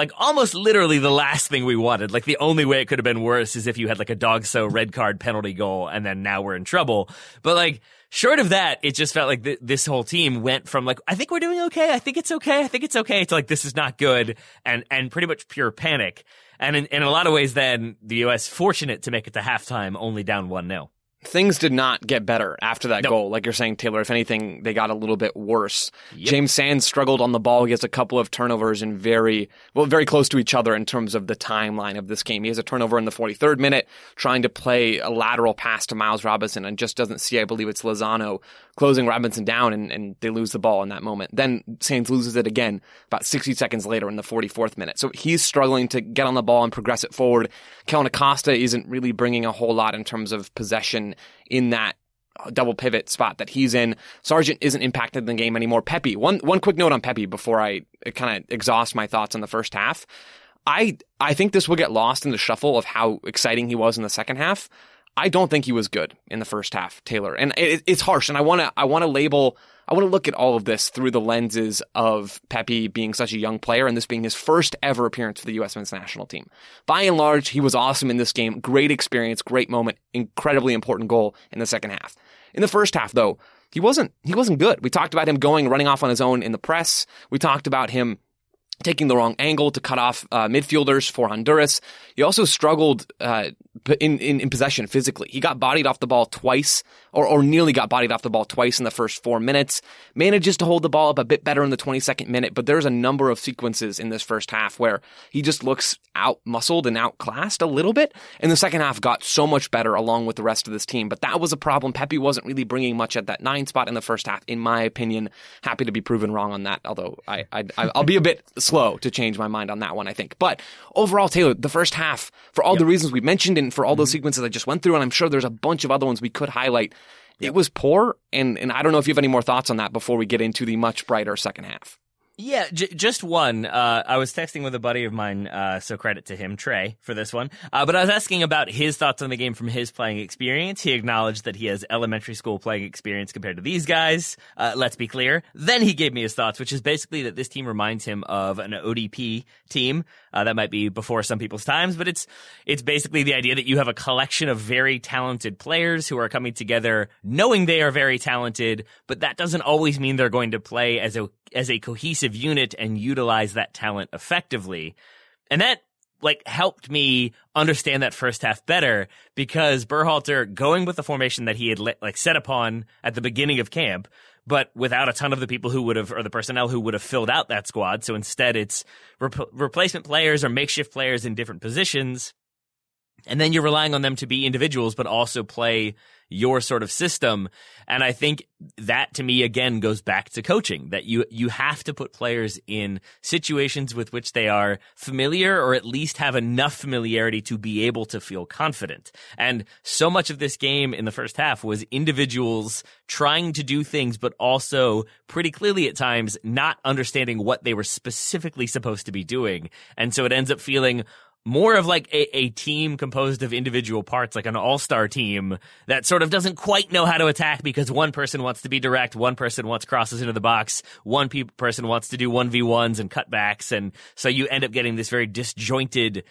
like almost literally the last thing we wanted. Like the only way it could have been worse is if you had like a dog so red card penalty goal and then now we're in trouble. But like short of that, it just felt like th- this whole team went from like, I think we're doing okay. I think it's okay. I think it's okay to like, this is not good and, and pretty much pure panic. And in, in a lot of ways, then the U.S. fortunate to make it to halftime only down 1 0 things did not get better after that goal. Like you're saying, Taylor, if anything, they got a little bit worse. Yep. James Sands struggled on the ball. He has a couple of turnovers and very, well, very close to each other in terms of the timeline of this game. He has a turnover in the 43rd minute, trying to play a lateral pass to Miles Robinson and just doesn't see, I believe it's Lozano closing Robinson down and, and they lose the ball in that moment. Then Sands loses it again about 60 seconds later in the 44th minute. So he's struggling to get on the ball and progress it forward. Kellyn Acosta isn't really bringing a whole lot in terms of possession in that uh, double pivot spot that he's in. Sargent isn't impacted in the game anymore. Pepi, one one quick note on Pepi before I kind of exhaust my thoughts on the first half. I I think this will get lost in the shuffle of how exciting he was in the second half. I don't think he was good in the first half, Taylor, and it, it's harsh. And I want to I want to label I want to look at all of this through the lenses of Pepi being such a young player and this being his first ever appearance for the U.S. men's national team. By and large, he was awesome in this game. Great experience, great moment, incredibly important goal in the second half. In the first half, though, he wasn't he wasn't good. We talked about him going running off on his own in the press. We talked about him taking the wrong angle to cut off uh, midfielders for Honduras. He also struggled uh, in, in, in possession physically. He got bodied off the ball twice, or, or nearly got bodied off the ball twice in the first four minutes. Manages to hold the ball up a bit better in the 22nd minute, but there's a number of sequences in this first half where he just looks out muscled and outclassed a little bit. And the second half got so much better along with the rest of this team, but that was a problem. Pepi wasn't really bringing much at that nine spot in the first half, in my opinion. Happy to be proven wrong on that, although I, I I'll be a bit slow to change my mind on that one, I think. But overall, Taylor, the first half, for all yep. the reasons we mentioned for all those mm-hmm. sequences I just went through, and I'm sure there's a bunch of other ones we could highlight, yep. it was poor. And, and I don't know if you have any more thoughts on that before we get into the much brighter second half. Yeah, j- just one. Uh, I was texting with a buddy of mine, uh, so credit to him, Trey, for this one. Uh, but I was asking about his thoughts on the game from his playing experience. He acknowledged that he has elementary school playing experience compared to these guys. Uh, let's be clear. Then he gave me his thoughts, which is basically that this team reminds him of an ODP team. Uh, that might be before some people's times, but it's it's basically the idea that you have a collection of very talented players who are coming together, knowing they are very talented, but that doesn't always mean they're going to play as a as a cohesive unit and utilize that talent effectively. And that like helped me understand that first half better because Berhalter going with the formation that he had like set upon at the beginning of camp, but without a ton of the people who would have or the personnel who would have filled out that squad. So instead, it's rep- replacement players or makeshift players in different positions. And then you're relying on them to be individuals, but also play your sort of system. And I think that to me again goes back to coaching that you, you have to put players in situations with which they are familiar or at least have enough familiarity to be able to feel confident. And so much of this game in the first half was individuals trying to do things, but also pretty clearly at times not understanding what they were specifically supposed to be doing. And so it ends up feeling more of like a, a team composed of individual parts, like an all-star team that sort of doesn't quite know how to attack because one person wants to be direct, one person wants crosses into the box, one pe- person wants to do 1v1s and cutbacks. And so you end up getting this very disjointed,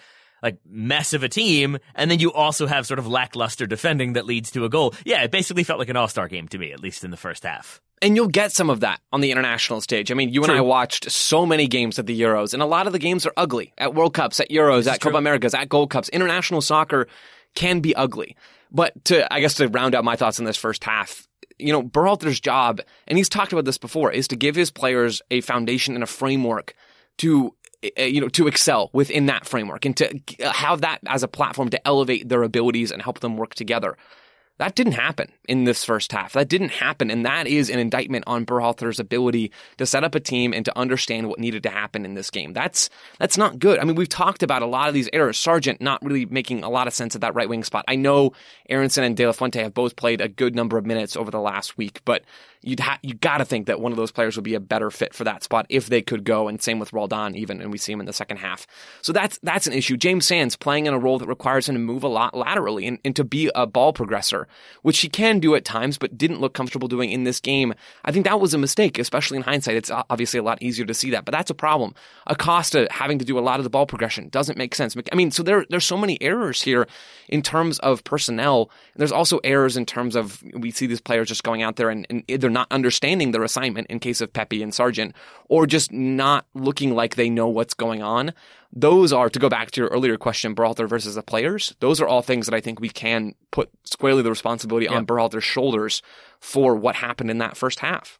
like mess of a team. And then you also have sort of lackluster defending that leads to a goal. Yeah, it basically felt like an all-star game to me, at least in the first half. And you'll get some of that on the international stage. I mean, you True. and I watched so many games at the Euros, and a lot of the games are ugly at World Cups, at Euros, at Copa Americas, at Gold Cups. International soccer can be ugly. But to, I guess, to round out my thoughts in this first half, you know, Berhalter's job, and he's talked about this before, is to give his players a foundation and a framework to eh, you know, to excel within that framework and to have that as a platform to elevate their abilities and help them work together. That didn't happen in this first half. That didn't happen. And that is an indictment on Berhalter's ability to set up a team and to understand what needed to happen in this game. That's, that's not good. I mean, we've talked about a lot of these errors. Sargent not really making a lot of sense at that right wing spot. I know Aaronson and De La Fuente have both played a good number of minutes over the last week, but you'd ha- you got to think that one of those players would be a better fit for that spot if they could go. And same with Roldan, even, and we see him in the second half. So that's that's an issue. James Sands playing in a role that requires him to move a lot laterally and, and to be a ball progressor, which he can do at times, but didn't look comfortable doing in this game. I think that was a mistake, especially in hindsight. It's obviously a lot easier to see that, but that's a problem. Acosta having to do a lot of the ball progression doesn't make sense. I mean, so there there's so many errors here in terms of personnel. There's also errors in terms of we see these players just going out there and, and either not understanding their assignment in case of Pepi and Sargent, or just not looking like they know what's going on. Those are, to go back to your earlier question, Berhalter versus the players, those are all things that I think we can put squarely the responsibility on Berhalter's shoulders for what happened in that first half.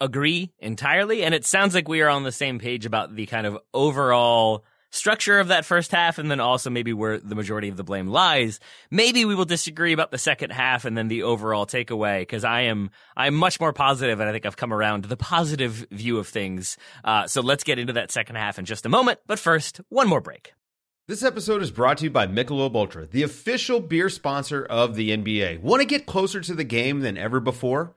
Agree entirely. And it sounds like we are on the same page about the kind of overall structure of that first half and then also maybe where the majority of the blame lies. Maybe we will disagree about the second half and then the overall takeaway because I am I'm much more positive and I think I've come around to the positive view of things. Uh, so let's get into that second half in just a moment. But first, one more break. This episode is brought to you by Michelob Ultra, the official beer sponsor of the NBA. Want to get closer to the game than ever before?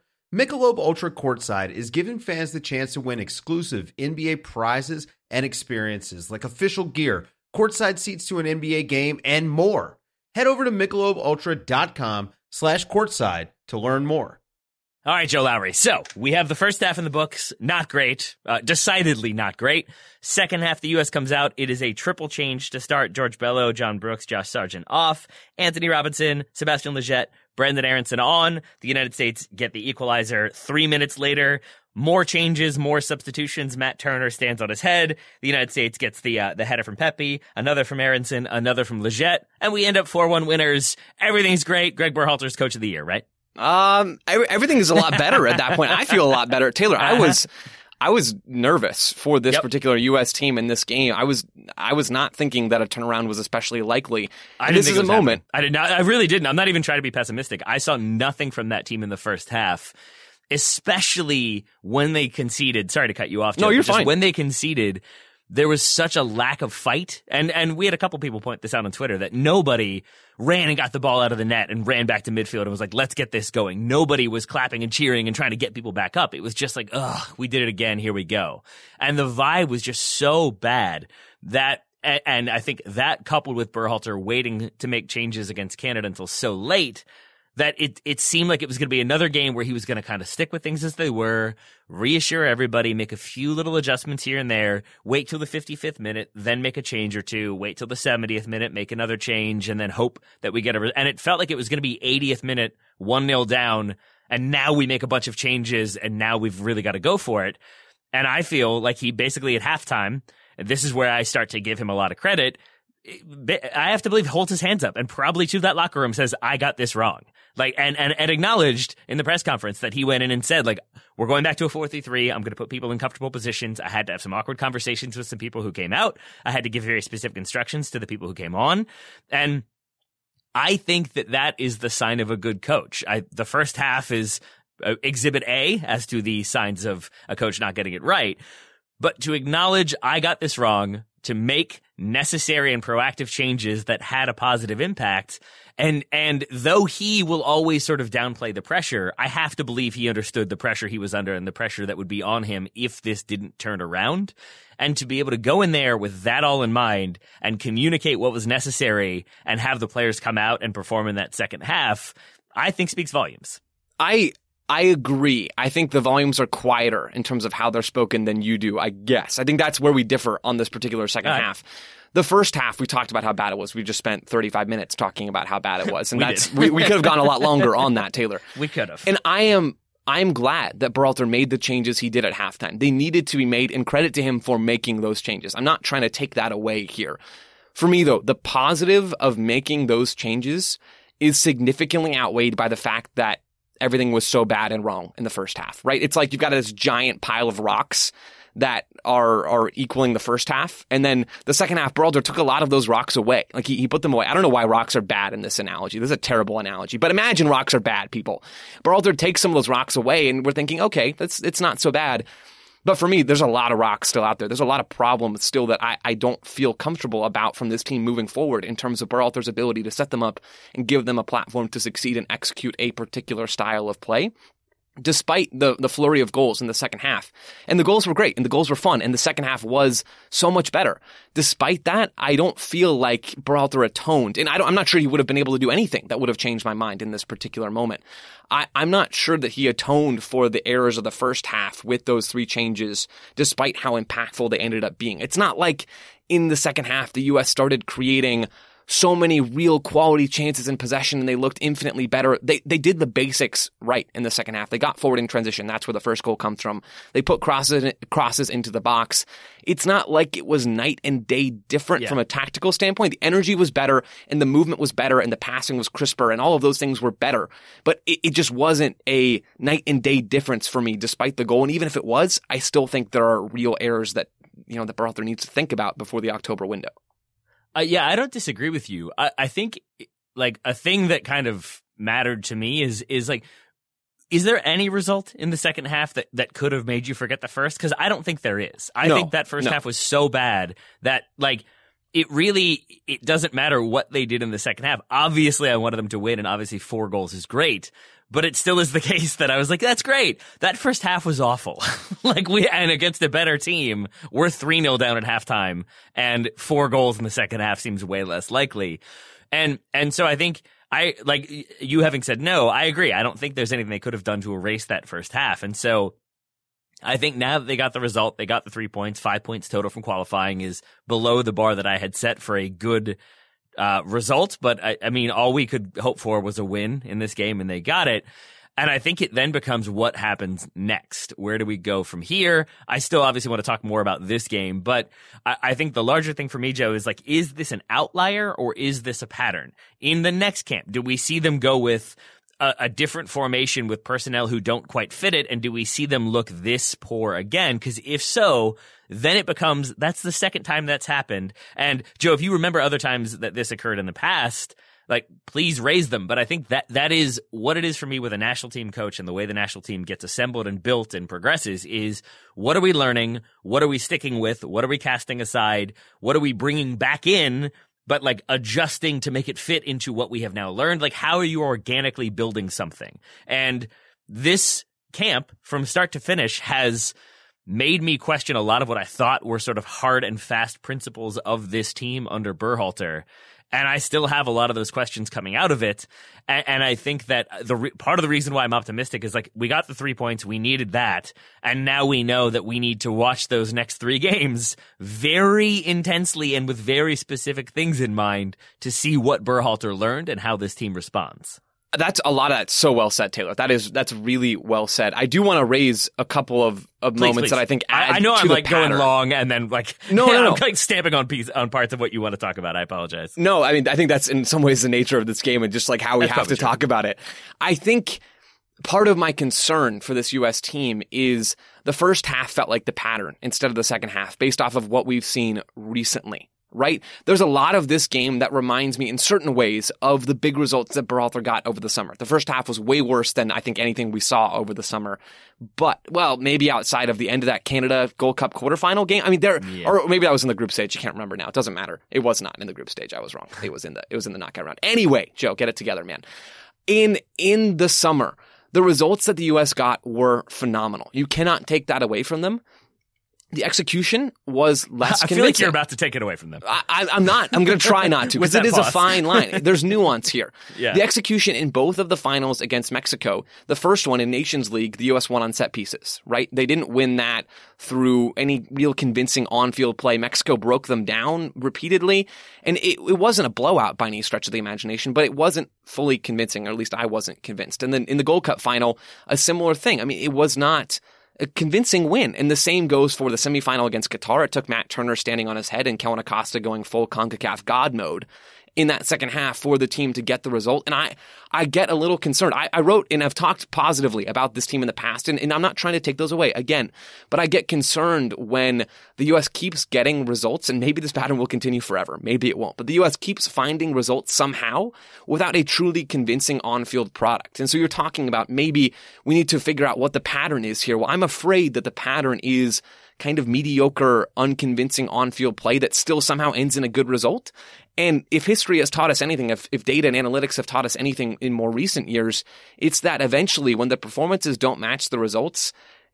Michelob Ultra Courtside is giving fans the chance to win exclusive NBA prizes and experiences like official gear, courtside seats to an NBA game, and more. Head over to michelobultra.com slash courtside to learn more. All right, Joe Lowery. So we have the first half in the books. Not great. Uh, decidedly not great. Second half, the U.S. comes out. It is a triple change to start George Bello, John Brooks, Josh Sargent off, Antonee Robinson, Sebastian Lletget, Brenden Aaronson on. The United States get the equalizer three minutes later. More changes, more substitutions. Matt Turner stands on his head. The United States gets the uh, the header from Pepi, another from Aaronson, another from Lletget, and we end up 4-1 winners. Everything's great. Greg Berhalter's coach of the year, right? Um, everything is a lot better at that point. I feel a lot better. Taylor, I was, I was nervous for this Yep. particular U.S. team in this game. I was, I was not thinking that a turnaround was especially likely. I this is a moment. happening. I did not. I really didn't. I'm not even trying to be pessimistic. I saw nothing from that team in the first half, especially when they conceded. Sorry to cut you off. No, you're fine. When they conceded, there was such a lack of fight, and and we had a couple people point this out on Twitter that nobody ran and got the ball out of the net and ran back to midfield and was like, "Let's get this going." Nobody was clapping and cheering and trying to get people back up. It was just like, "Ugh, we did it again. Here we go," and the vibe was just so bad that and I think that coupled with Berhalter waiting to make changes against Canada until so late that it it seemed like it was going to be another game where he was going to kind of stick with things as they were, reassure everybody, make a few little adjustments here and there, wait till the 55th minute, then make a change or two, wait till the 70th minute, make another change, and then hope that we get a. Re- and it felt like it was going to be 80th minute, one 0 down, and now we make a bunch of changes, and now we've really got to go for it. And I feel like he basically at halftime, this is where I start to give him a lot of credit. I have to believe holds his hands up and probably to that locker room says, I got this wrong. Like, and, and, and acknowledged in the press conference that he went in and said, like, we're going back to a 4-3-3. I'm going to put people in comfortable positions. I had to have some awkward conversations with some people who came out. I had to give very specific instructions to the people who came on. And I think that that is the sign of a good coach. I, the first half is uh, exhibit A as to the signs of a coach not getting it right. But to acknowledge I got this wrong, to make necessary and proactive changes that had a positive impact. And, and though he will always sort of downplay the pressure, I have to believe he understood the pressure he was under and the pressure that would be on him if this didn't turn around. And to be able to go in there with that all in mind and communicate what was necessary and have the players come out and perform in that second half, I think speaks volumes. I I agree. I think the volumes are quieter in terms of how they're spoken than you do. I guess. I think that's where we differ on this particular second right. half. The first half, we talked about how bad it was. We just spent 35 minutes talking about how bad it was, and We that's we, we could have gone a lot longer on that, Taylor. We could have. And I am I'm glad that Berhalter made the changes he did at halftime. They needed to be made, and credit to him for making those changes. I'm not trying to take that away here. For me, though, the positive of making those changes is significantly outweighed by the fact that everything was so bad and wrong in the first half, right? It's like you've got this giant pile of rocks that are are equaling the first half. And then the second half, Berhalter took a lot of those rocks away. Like he, he put them away. I don't know why rocks are bad in this analogy. This is a terrible analogy. But imagine rocks are bad, people. Berhalter takes some of those rocks away and we're thinking, okay, that's it's not so bad. But for me, there's a lot of rocks still out there. There's a lot of problems still that I, I don't feel comfortable about from this team moving forward in terms of Berhalter's ability to set them up and give them a platform to succeed and execute a particular style of play despite the the flurry of goals in the second half. And the goals were great and the goals were fun and the second half was so much better. Despite that, I don't feel like Berhalter atoned. And I I'm not sure he would have been able to do anything that would have changed my mind in this particular moment. I, I'm not sure that he atoned for the errors of the first half with those three changes, despite how impactful they ended up being. It's not like in the second half the US started creating so many real quality chances in possession and they looked infinitely better. They they did the basics right in the second half. They got forward in transition. That's where the first goal comes from. They put crosses crosses into the box. It's not like it was night and day different Yeah. from a tactical standpoint. The energy was better and the movement was better and the passing was crisper and all of those things were better. But it, it just wasn't a night and day difference for me despite the goal. And even if it was, I still think there are real errors that you know that Berhalter needs to think about before the October window. Uh, yeah, I don't disagree with you. I, I think like a thing that kind of mattered to me is is like is there any result in the second half that, that could have made you forget the first? Because I don't think there is. I No, think that first no. half was so bad that like it really it doesn't matter what they did in the second half. Obviously, I wanted them to win, and obviously four goals is great. But it still is the case that I was like, that's great. That first half was awful. like we, and against a better team, we're 3-0 down at halftime and four goals in the second half seems way less likely. And, and so I think I, like you having said no, I agree. I don't think there's anything they could have done to erase that first half. And so I think now that they got the result, they got the three points, five points total from qualifying is below the bar that I had set for a good uh, result. But I, I mean, all we could hope for was a win in this game, and they got it. And I think it then becomes what happens next. Where do we go from here? I still obviously want to talk more about this game, but I, I think the larger thing for me, Joe, is like, is this an outlier or is this a pattern? In the next camp, do we see them go with a, a different formation with personnel who don't quite fit it? And do we see them look this poor again? Because if so, then it becomes that's the second time that's happened. And Joe, if you remember other times that this occurred in the past, like please raise them. But I think that that is what it is for me with a national team coach and the way the national team gets assembled and built and progresses is what are we learning? What are we sticking with? What are we casting aside? What are we bringing back in? But like adjusting to make it fit into what we have now learned. Like how are you organically building something? And this camp from start to finish has made me question a lot of what I thought were sort of hard and fast principles of this team under Berhalter. And I still have a lot of those questions coming out of it. And, and I think that the re- part of the reason why I'm optimistic is like we got the three points, we needed that, and now we know that we need to watch those next three games very intensely and with very specific things in mind to see what Berhalter learned and how this team responds. That's a lot of that's so well said, Taylor. That is that's really well said. I do want to raise a couple of, of Please, moments please. that I think I, add I know I'm like going pattern. long and then like No, no, no. I'm like stamping on piece on parts of what you want to talk about. I apologize. No, I mean, I think that's in some ways the nature of this game and just like how we That's have to true. talk about it. I think part of my concern for this U.S. team is the first half felt like the pattern instead of the second half based off of what we've seen recently. Right? There's a lot of this game that reminds me in certain ways of the big results that Berhalter got over the summer. The first half was way worse than I think anything we saw over the summer. But, well, maybe outside of the end of that Canada Gold Cup quarterfinal game. I mean, there, or maybe that was in the group stage. You can't remember now. It doesn't matter. It was not in the group stage. I was wrong. It was in the, it was in the knockout round. Anyway, Joe, get it together, man. In, in the summer, the results that the U.S. got were phenomenal. You cannot take that away from them. The execution was less I feel convincing. like you're about to take it away from them. I, I'm not. I'm going to try not to because it is is a fine line. There's nuance here. Yeah. The execution in both of the finals against Mexico, the first one in Nations League, the U.S. won on set pieces, right? They didn't win that through any real convincing on-field play. Mexico broke them down repeatedly, and it, it wasn't a blowout by any stretch of the imagination, but it wasn't fully convincing, or at least I wasn't convinced. And then in the Gold Cup final, a similar thing. I mean, it was not a convincing win. And the same goes for the semifinal against Qatar. It took Matt Turner standing on his head and Kellyn Acosta going full CONCACAF God mode in that second half for the team to get the result. And I, I get a little concerned. I, I wrote and I've talked positively about this team in the past, and, and I'm not trying to take those away again, but I get concerned when the U.S. keeps getting results, and maybe this pattern will continue forever. Maybe it won't, but the U.S. keeps finding results somehow without a truly convincing on-field product. And so you're talking about maybe we need to figure out what the pattern is here. Well, I'm afraid that the pattern is kind of mediocre, unconvincing on-field play that still somehow ends in a good result. And if history has taught us anything, if, if data and analytics have taught us anything in more recent years, it's that eventually when the performances don't match the results,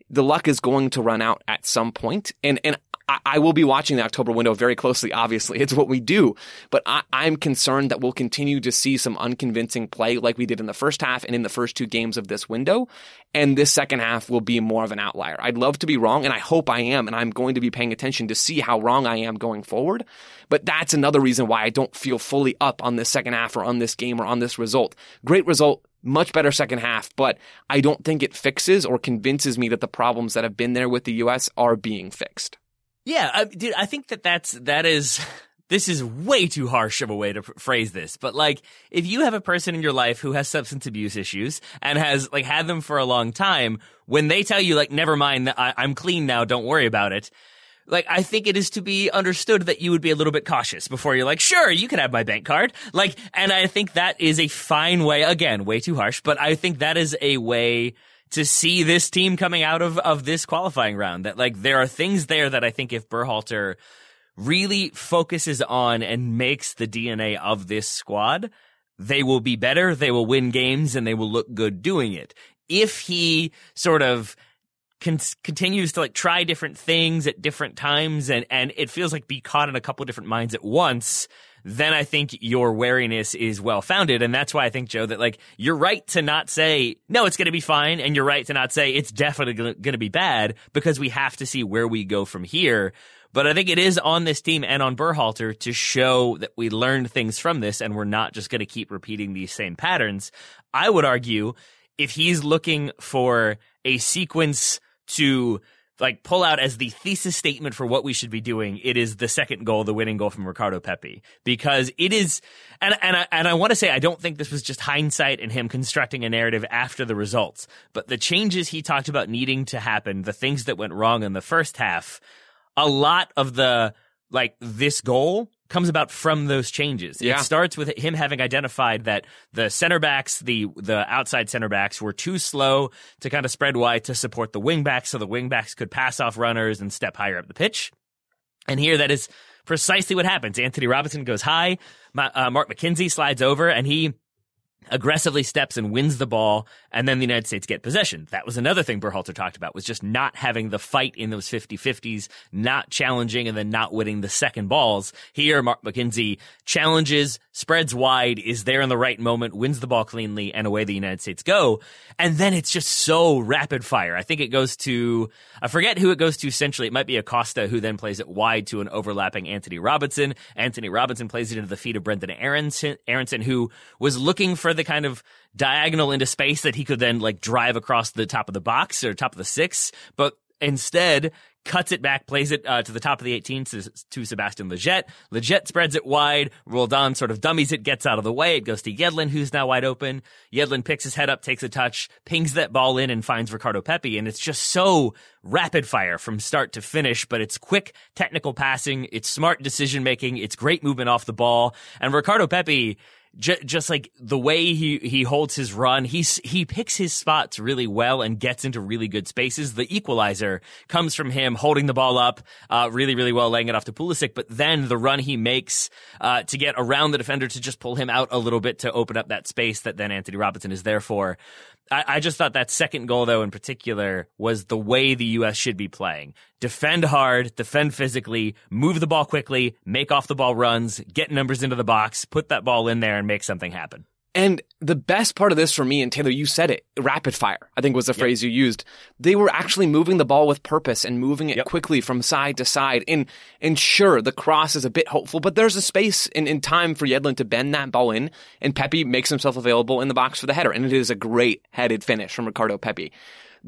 the luck is going to run out at some point. And, and I, I will be watching the October window very closely. Obviously, it's what we do, but I, I'm concerned that we'll continue to see some unconvincing play like we did in the first half and in the first two games of this window. And this second half will be more of an outlier. I'd love to be wrong, and I hope I am, and I'm going to be paying attention to see how wrong I am going forward. But that's another reason why I don't feel fully up on this second half or on this game or on this result. Great result, much better second half, but I don't think it fixes or convinces me that the problems that have been there with the U.S. are being fixed. Yeah, I, dude, I think that that's that is this is way too harsh of a way to phrase this, but like if you have a person in your life who has substance abuse issues and has like had them for a long time, when they tell you like never mind, I, I'm clean now, don't worry about it. Like I think it is to be understood that you would be a little bit cautious before you're like, sure, you can have my bank card. Like, and I think that is a fine way. Again, way too harsh, but I think that is a way to see this team coming out of, of this qualifying round. That like there are things there that I think if Berhalter really focuses on and makes the DNA of this squad, they will be better, they will win games, and they will look good doing it. If he sort of con- continues to like try different things at different times and, and it feels like be caught in a couple different minds at once, then I think your wariness is well founded. And that's why I think, Joe, that like you're right to not say, no, it's going to be fine. And you're right to not say it's definitely going to be bad because we have to see where we go from here. But I think it is on this team and on Berhalter to show that we learned things from this and we're not just going to keep repeating these same patterns. I would argue if he's looking for a sequence to like pull out as the thesis statement for what we should be doing, it is the second goal, the winning goal from Ricardo Pepi, because it is, and and I, and I want to say I don't think this was just hindsight and him constructing a narrative after the results, but the changes he talked about needing to happen, the things that went wrong in the first half, a lot of the like this goal comes about from those changes. Yeah. It starts with him having identified that the center backs, the the outside center backs were too slow to kind of spread wide to support the wing backs so the wing backs could pass off runners and step higher up the pitch. And here that is precisely what happens. Antonee Robinson goes high, uh, Mark McKenzie slides over and he aggressively steps and wins the ball, and then the United States get possession. That was another thing Berhalter talked about, was just not having the fight in those 50-50s, not challenging, and then not winning the second balls. Here, Mark McKenzie challenges, spreads wide, is there in the right moment, wins the ball cleanly, and away the United States go. And then it's just so rapid fire. I think it goes to, I forget who it goes to centrally. It might be Acosta, who then plays it wide to an overlapping Antonee Robinson. Antonee Robinson plays it into the feet of Brenden Aaronson, Aaronson who was looking for the kind of diagonal into space that he could then like drive across the top of the box or top of the six, but instead cuts it back, plays it uh, to the top of the 18 to, to Sebastian Lletget. Lletget spreads it wide. Roldan sort of dummies it, gets out of the way. It goes to Yedlin, who's now wide open. Yedlin picks his head up, takes a touch, pings that ball in, and finds Ricardo Pepi. And it's just so rapid fire from start to finish, but it's quick technical passing. It's smart decision making. It's great movement off the ball. And Ricardo Pepi, J- just like the way he, he holds his run, he's, he picks his spots really well and gets into really good spaces. The equalizer comes from him holding the ball up, uh, really, really well, laying it off to Pulisic. But then the run he makes, uh, to get around the defender to just pull him out a little bit to open up that space that then Antonee Robinson is there for. I, I just thought that second goal, though, in particular, was the way the U.S. should be playing. Defend hard, defend physically, move the ball quickly, make off the ball runs, get numbers into the box, put that ball in there and make something happen. And the best part of this for me, and Taylor, you said it, rapid fire, I think was the yep. phrase you used. They were actually moving the ball with purpose and moving it yep. quickly from side to side. And, and sure, the cross is a bit hopeful, but there's a space in, in time for Yedlin to bend that ball in, and Pepi makes himself available in the box for the header. And it is a great headed finish from Ricardo Pepi.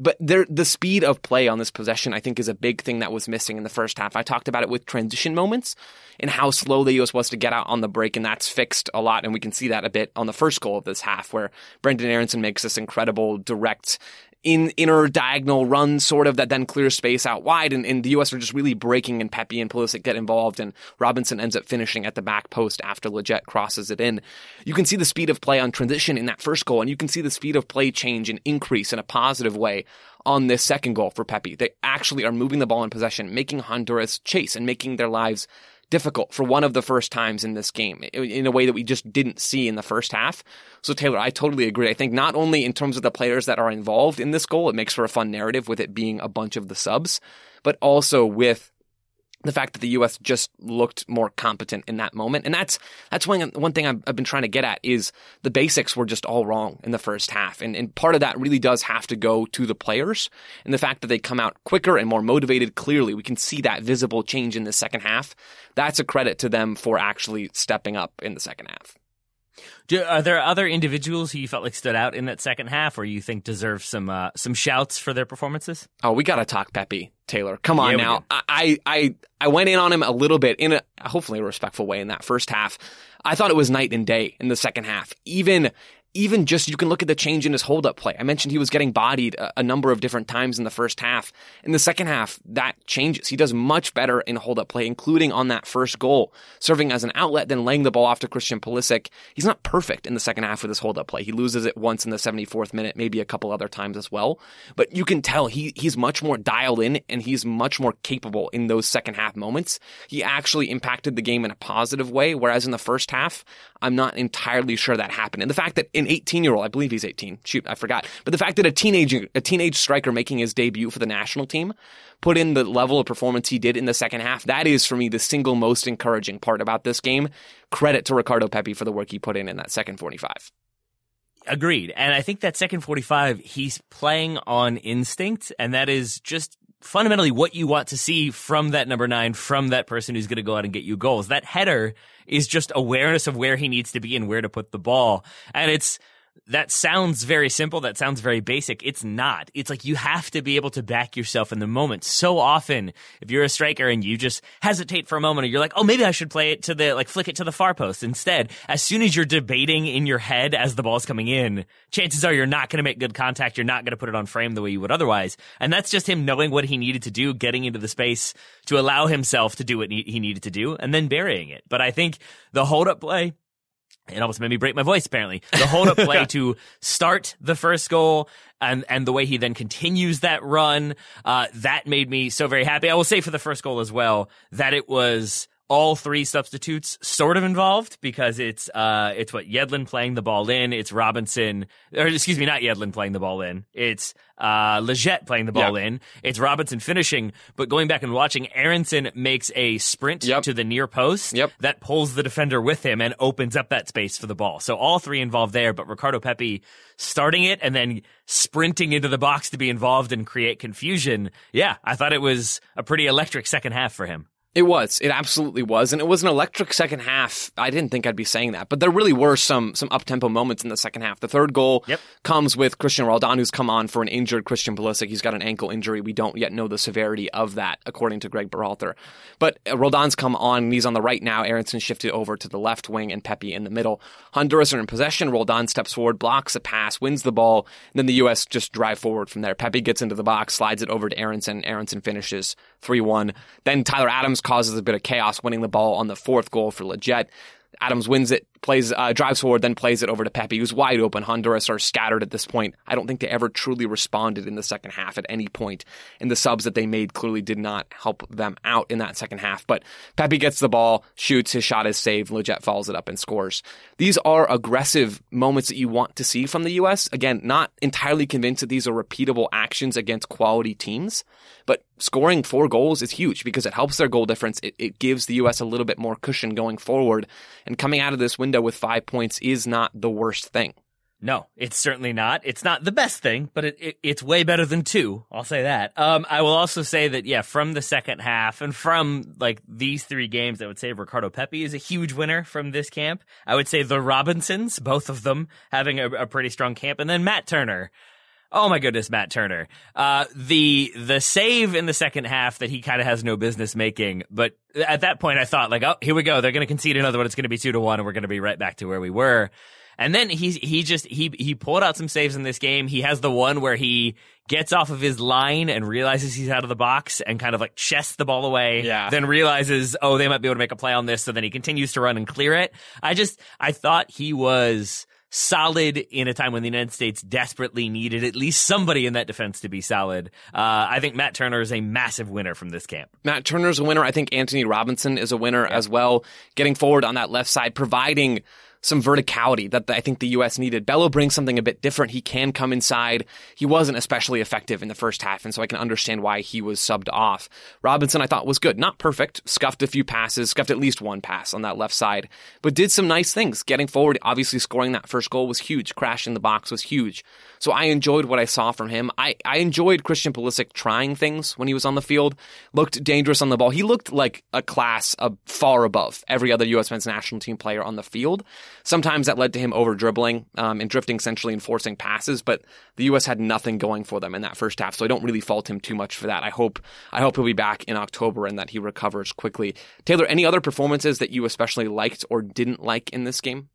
But the speed of play on this possession, I think, is a big thing that was missing in the first half. I talked about it with transition moments and how slow the U.S. was to get out on the break, and that's fixed a lot. And we can see that a bit on the first goal of this half, where Brenden Aaronson makes this incredible direct in inner diagonal run sort of that then clears space out wide and, and the US are just really breaking and Pepi and Pulisic get involved and Robinson ends up finishing at the back post after Lletget crosses it in. You can see the speed of play on transition in that first goal and you can see the speed of play change and increase in a positive way on this second goal for Pepi. They actually are moving the ball in possession, making Honduras chase and making their lives difficult for one of the first times in this game in a way that we just didn't see in the first half. So Taylor, I totally agree. I think not only in terms of the players that are involved in this goal, it makes for a fun narrative with it being a bunch of the subs, but also with the fact that the U.S. just looked more competent in that moment, and that's that's one one thing I've, I've, been trying to get at is the basics were just all wrong in the first half, and and part of that really does have to go to the players and the fact that they come out quicker and more motivated. Clearly, we can see that visible change in the second half. That's a credit to them for actually stepping up in the second half. Do, are there other individuals who you felt like stood out in that second half, or you think deserve some uh, some shouts for their performances? Oh, we got to talk Pepi Taylor. Come on yeah, now. I, I I went in on him a little bit in a hopefully a respectful way in that first half. I thought it was night and day in the second half. Even even just you can look at the change in his holdup play. I mentioned he was getting bodied a, a, number of different times in the first half. In the second half, that changes. He does much better in holdup play, including on that first goal, serving as an outlet, then laying the ball off to Christian Pulisic. He's not perfect in the second half with his holdup play. He loses it once in the 74th minute, maybe a couple other times as well. But you can tell he he's much more dialed in and he's much more capable in those second half moments. He actually impacted the game in a positive way, whereas in the first half, I'm not entirely sure that happened. And the fact that an 18 year old, I believe he's 18. Shoot, I forgot. But the fact that a teenage a teenage striker making his debut for the national team put in the level of performance he did in the second half, that is for me the single most encouraging part about this game. Credit to Ricardo Pepi for the work he put in in that second 45. Agreed. And I think that second 45, he's playing on instinct, and that is just fundamentally what you want to see from that number nine, from that person who's going to go out and get you goals. That header is just awareness of where he needs to be and where to put the ball. And it's, that sounds very simple. That sounds very basic. It's not. It's like you have to be able to back yourself in the moment. So often, if you're a striker and you just hesitate for a moment, or you're like, oh, maybe I should play it to the, like, flick it to the far post instead. As soon as you're debating in your head as the ball's coming in, chances are you're not going to make good contact. You're not going to put it on frame the way you would otherwise. And that's just him knowing what he needed to do, getting into the space to allow himself to do what he needed to do, and then burying it. But I think the hold up play, it almost made me break my voice, apparently. The hold up play to start the first goal and, and the way he then continues that run, uh, that made me so very happy. I will say for the first goal as well, that it was all three substitutes sort of involved because it's uh it's what Yedlin playing the ball in, it's Robinson or excuse me, not Yedlin playing the ball in. It's uh Lletget playing the ball yep. in. It's Robinson finishing, but going back and watching Aaronson makes a sprint yep. to the near post yep. that pulls the defender with him and opens up that space for the ball. So all three involved there, but Ricardo Pepi starting it and then sprinting into the box to be involved and create confusion. Yeah, I thought it was a pretty electric second half for him. It was. It absolutely was. And it was an electric second half. I didn't think I'd be saying that, but there really were some some up tempo moments in the second half. The third goal yep. comes with Cristian Roldan, who's come on for an injured Christian Pulisic. He's got an ankle injury. We don't yet know the severity of that, according to Greg Berhalter. But uh, Roldan's come on, and he's on the right now. Aaronson shifted over to the left wing, and Pepi in the middle. Honduras are in possession. Roldan steps forward, blocks a pass, wins the ball. And then the U.S. just drive forward from there. Pepi gets into the box, slides it over to Aaronson. Aaronson finishes 3 1. Then Tyler Adams causes a bit of chaos, winning the ball on the fourth goal for Lletget. Adams wins it, plays, uh, drives forward, then plays it over to Pepi, who's wide open. Honduras are scattered at this point. I don't think they ever truly responded in the second half at any point. and the subs that they made clearly did not help them out in that second half. But Pepi gets the ball, shoots, his shot is saved, Lletget follows it up and scores. These are aggressive moments that you want to see from the U.S. Again, not entirely convinced that these are repeatable actions against quality teams, but scoring four goals is huge because it helps their goal difference. It, it gives the U.S. a little bit more cushion going forward, and coming out of this window with five points is not the worst thing. No, it's certainly not. It's not the best thing, but it, it, it's way better than two. I'll say that. Um, I will also say that, yeah, from the second half and from like these three games, I would say Ricardo Pepi is a huge winner from this camp. I would say the Robinsons, both of them having a, a pretty strong camp, and then Matt Turner. Oh my goodness, Matt Turner. Uh, the, the save in the second half that he kind of has no business making, but at that point I thought like, oh, here we go. They're going to concede another one. It's going to be two to one and we're going to be right back to where we were. And then he's he just he he pulled out some saves in this game. He has the one where he gets off of his line and realizes he's out of the box and kind of like chests the ball away. Yeah. Then realizes, oh, they might be able to make a play on this. So then he continues to run and clear it. I just I thought he was solid in a time when the United States desperately needed at least somebody in that defense to be solid. Uh, I think Matt Turner is a massive winner from this camp. Matt Turner's a winner. I think Antonee Robinson is a winner yeah. as well. Getting forward on that left side, providing some verticality that I think the U.S. needed. Bello brings something a bit different. He can come inside. He wasn't especially effective in the first half, and so I can understand why he was subbed off. Robinson, I thought, was good. Not perfect. Scuffed a few passes, scuffed at least one pass on that left side, but did some nice things. Getting forward, obviously scoring that first goal was huge. Crashing the box was huge. So I enjoyed what I saw from him. I, I enjoyed Christian Pulisic trying things when he was on the field. Looked dangerous on the ball. He looked like a class far above every other U.S. men's national team player on the field. Sometimes that led to him over dribbling um, and drifting centrally and forcing passes, but the U.S. had nothing going for them in that first half. So I don't really fault him too much for that. I hope I hope he'll be back in October and that he recovers quickly. Taylor, any other performances that you especially liked or didn't like in this game?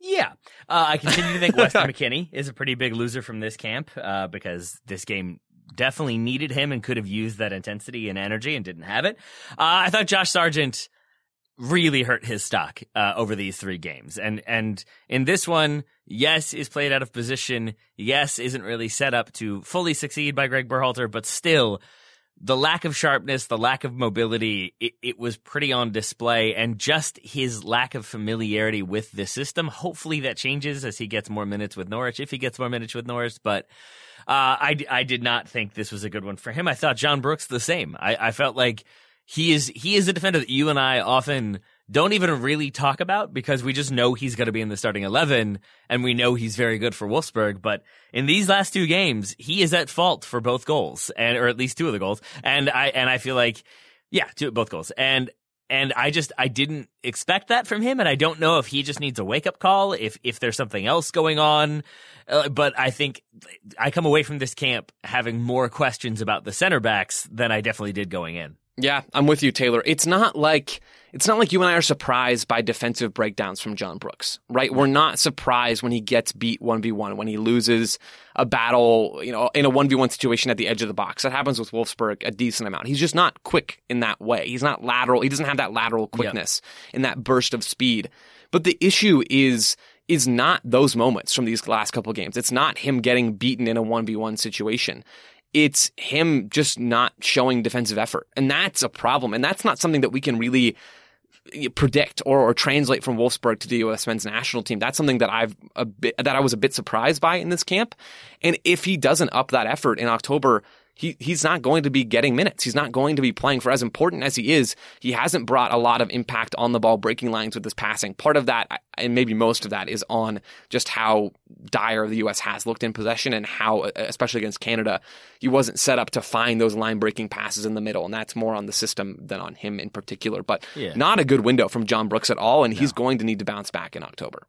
Yeah, uh, I continue to think Weston McKennie is a pretty big loser from this camp uh, because this game definitely needed him and could have used that intensity and energy and didn't have it. Uh, I thought Josh Sargent really hurt his stock uh, over these three games, and and in this one, yes, is played out of position. Yes, isn't really set up to fully succeed by Greg Berhalter, but still the lack of sharpness, the lack of mobility, it, it, was pretty on display, and just his lack of familiarity with the system. Hopefully that changes as he gets more minutes with Norwich, if he gets more minutes with Norwich. But uh, I, I did not think this was a good one for him. I thought John Brooks the same. I, I felt like he is he is a defender that you and I often don't even really talk about because we just know he's going to be in the starting 11 and we know he's very good for Wolfsburg. But in these last two games, he is at fault for both goals and, or at least two of the goals. And I, and I feel like, yeah, two, both goals. And, and I just, I didn't expect that from him. And I don't know if he just needs a wake up call, if, if there's something else going on. Uh, but I think I come away from this camp having more questions about the center backs than I definitely did going in. Yeah, I'm with you, Taylor. It's not like it's not like you and I are surprised by defensive breakdowns from John Brooks, right? We're not surprised when he gets beat 1v1, when he loses a battle, you know, in a 1v1 situation at the edge of the box. That happens with Wolfsburg a decent amount. He's just not quick in that way. He's not lateral. He doesn't have that lateral quickness yep. in that burst of speed. But the issue is is not those moments from these last couple games. It's not him getting beaten in a 1v1 situation it's him just not showing defensive effort. And that's a problem. And that's not something that we can really predict or, or translate from Wolfsburg to the U.S. men's national team. That's something that I've a bit, that I was a bit surprised by in this camp. And if he doesn't up that effort in October, he he's not going to be getting minutes. He's not going to be playing for as important as he is. He hasn't brought a lot of impact on the ball breaking lines with his passing. Part of that, and maybe most of that, is on just how dire the U.S. has looked in possession and how, uh, especially against Canada, he wasn't set up to find those line breaking passes in the middle. And that's more on the system than on him in particular. But yeah. not a good window from John Brooks at all. And no. he's going to need to bounce back in October.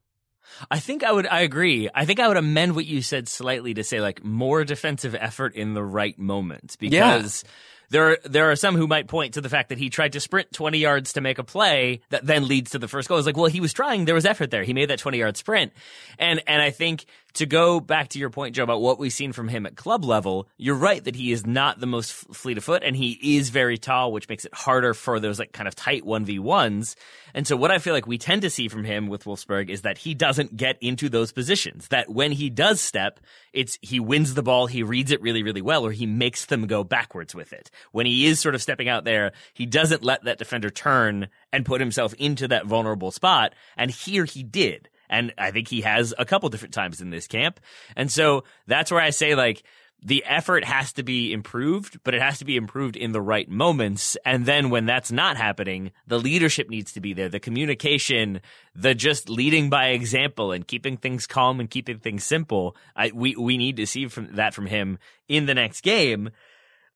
I think I would, I agree. I think I would amend what you said slightly to say like more defensive effort in the right moment because yeah. there are, there are some who might point to the fact that he tried to sprint 20 yards to make a play that then leads to the first goal. It's like, well, he was trying. There was effort there. He made that 20 yard sprint. And, and I think to go back to your point, Joe, about what we've seen from him at club level, you're right that he is not the most fleet of foot and he is very tall, which makes it harder for those like kind of tight 1v1s. And so what I feel like we tend to see from him with Wolfsburg is that he doesn't get into those positions, that when he does step, it's he wins the ball, he reads it really, really well, or he makes them go backwards with it. When he is sort of stepping out there, he doesn't let that defender turn and put himself into that vulnerable spot. And here he did. And I think he has a couple different times in this camp. And so that's where I say like, the effort has to be improved, but it has to be improved in the right moments. And then when that's not happening, the leadership needs to be there, the communication, the just leading by example and keeping things calm and keeping things simple. I, we, we need to see from that from him in the next game.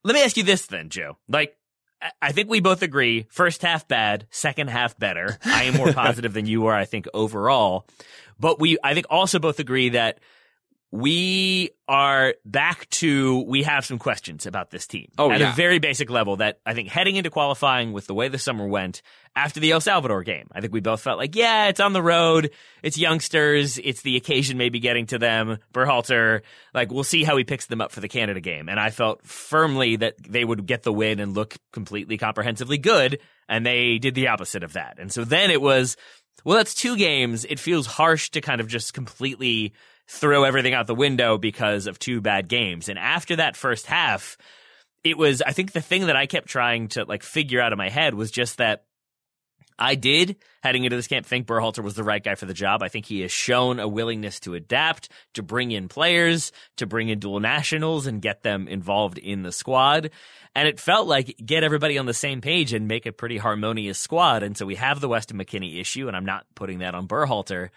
Let me ask you this then, Joe. Like, I think we both agree. First half bad, second half better. I am more positive than you are, I think, overall. But we, I think also both agree that we are back to we have some questions about this team oh, at yeah. a very basic level that I think heading into qualifying with the way the summer went after the El Salvador game, I think we both felt like, yeah, it's on the road, it's youngsters, it's the occasion maybe getting to them. Berhalter, like we'll see how he picks them up for the Canada game, and I felt firmly that they would get the win and look completely comprehensively good, and they did the opposite of that. And so then it was, well, that's two games. It feels harsh to kind of just completely throw everything out the window because of two bad games. And after that first half, it was, I think the thing that I kept trying to like figure out in my head was just that I did, heading into this camp, think Berhalter was the right guy for the job. I think he has shown a willingness to adapt, to bring in players, to bring in dual nationals and get them involved in the squad. And it felt like get everybody on the same page and make a pretty harmonious squad. And so we have the Weston McKennie issue, and I'm not putting that on Berhalter.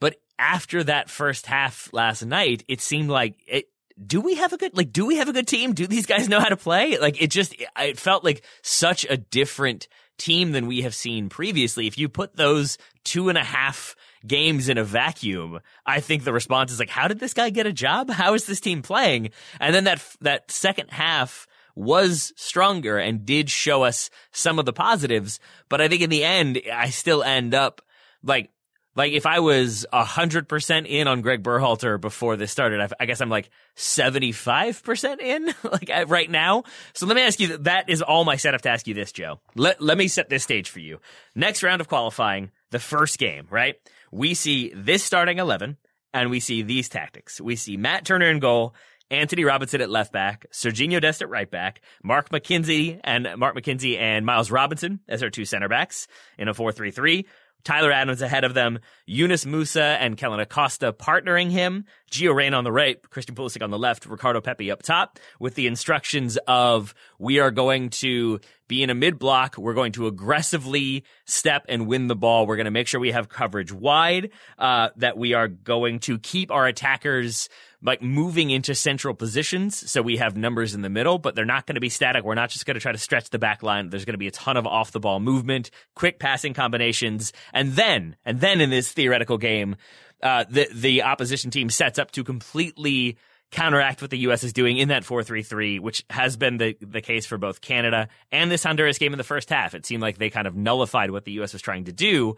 But after that first half last night, it seemed like it, do we have a good like do we have a good team? Do these guys know how to play? Like it just it felt like such a different team than we have seen previously. If you put those two and a half games in a vacuum, I think the response is like, how did this guy get a job? How is this team playing? And then that that second half was stronger and did show us some of the positives. But I think in the end, I still end up like like if I was hundred percent in on Greg Berhalter before this started, I, I guess I'm like seventy five percent in, like right now. So let me ask you. That is all my setup to ask you this, Joe. Let let me set this stage for you. Next round of qualifying, the first game, right? We see this starting eleven, and we see these tactics. We see Matt Turner in goal. Antonee Robinson at left back, Serginho Dest at right back, Mark McKenzie and Mark McKenzie and Miles Robinson as our two center backs in a 4-3-3. Tyler Adams ahead of them, Yunus Musah and Kellyn Acosta partnering him, Gio Reyna on the right, Christian Pulisic on the left, Ricardo Pepi up top, with the instructions of we are going to be in a mid block. We're going to aggressively step and win the ball. We're going to make sure we have coverage wide, uh, that we are going to keep our attackers like moving into central positions. So we have numbers in the middle, but they're not going to be static. We're not just going to try to stretch the back line. There's going to be a ton of off the ball movement, quick passing combinations. And then, and then in this theoretical game, uh, the, the opposition team sets up to completely counteract what the U.S. is doing in that 4-3-3, which has been the, the case for both Canada and this Honduras game in the first half. It seemed like they kind of nullified what the U.S. was trying to do.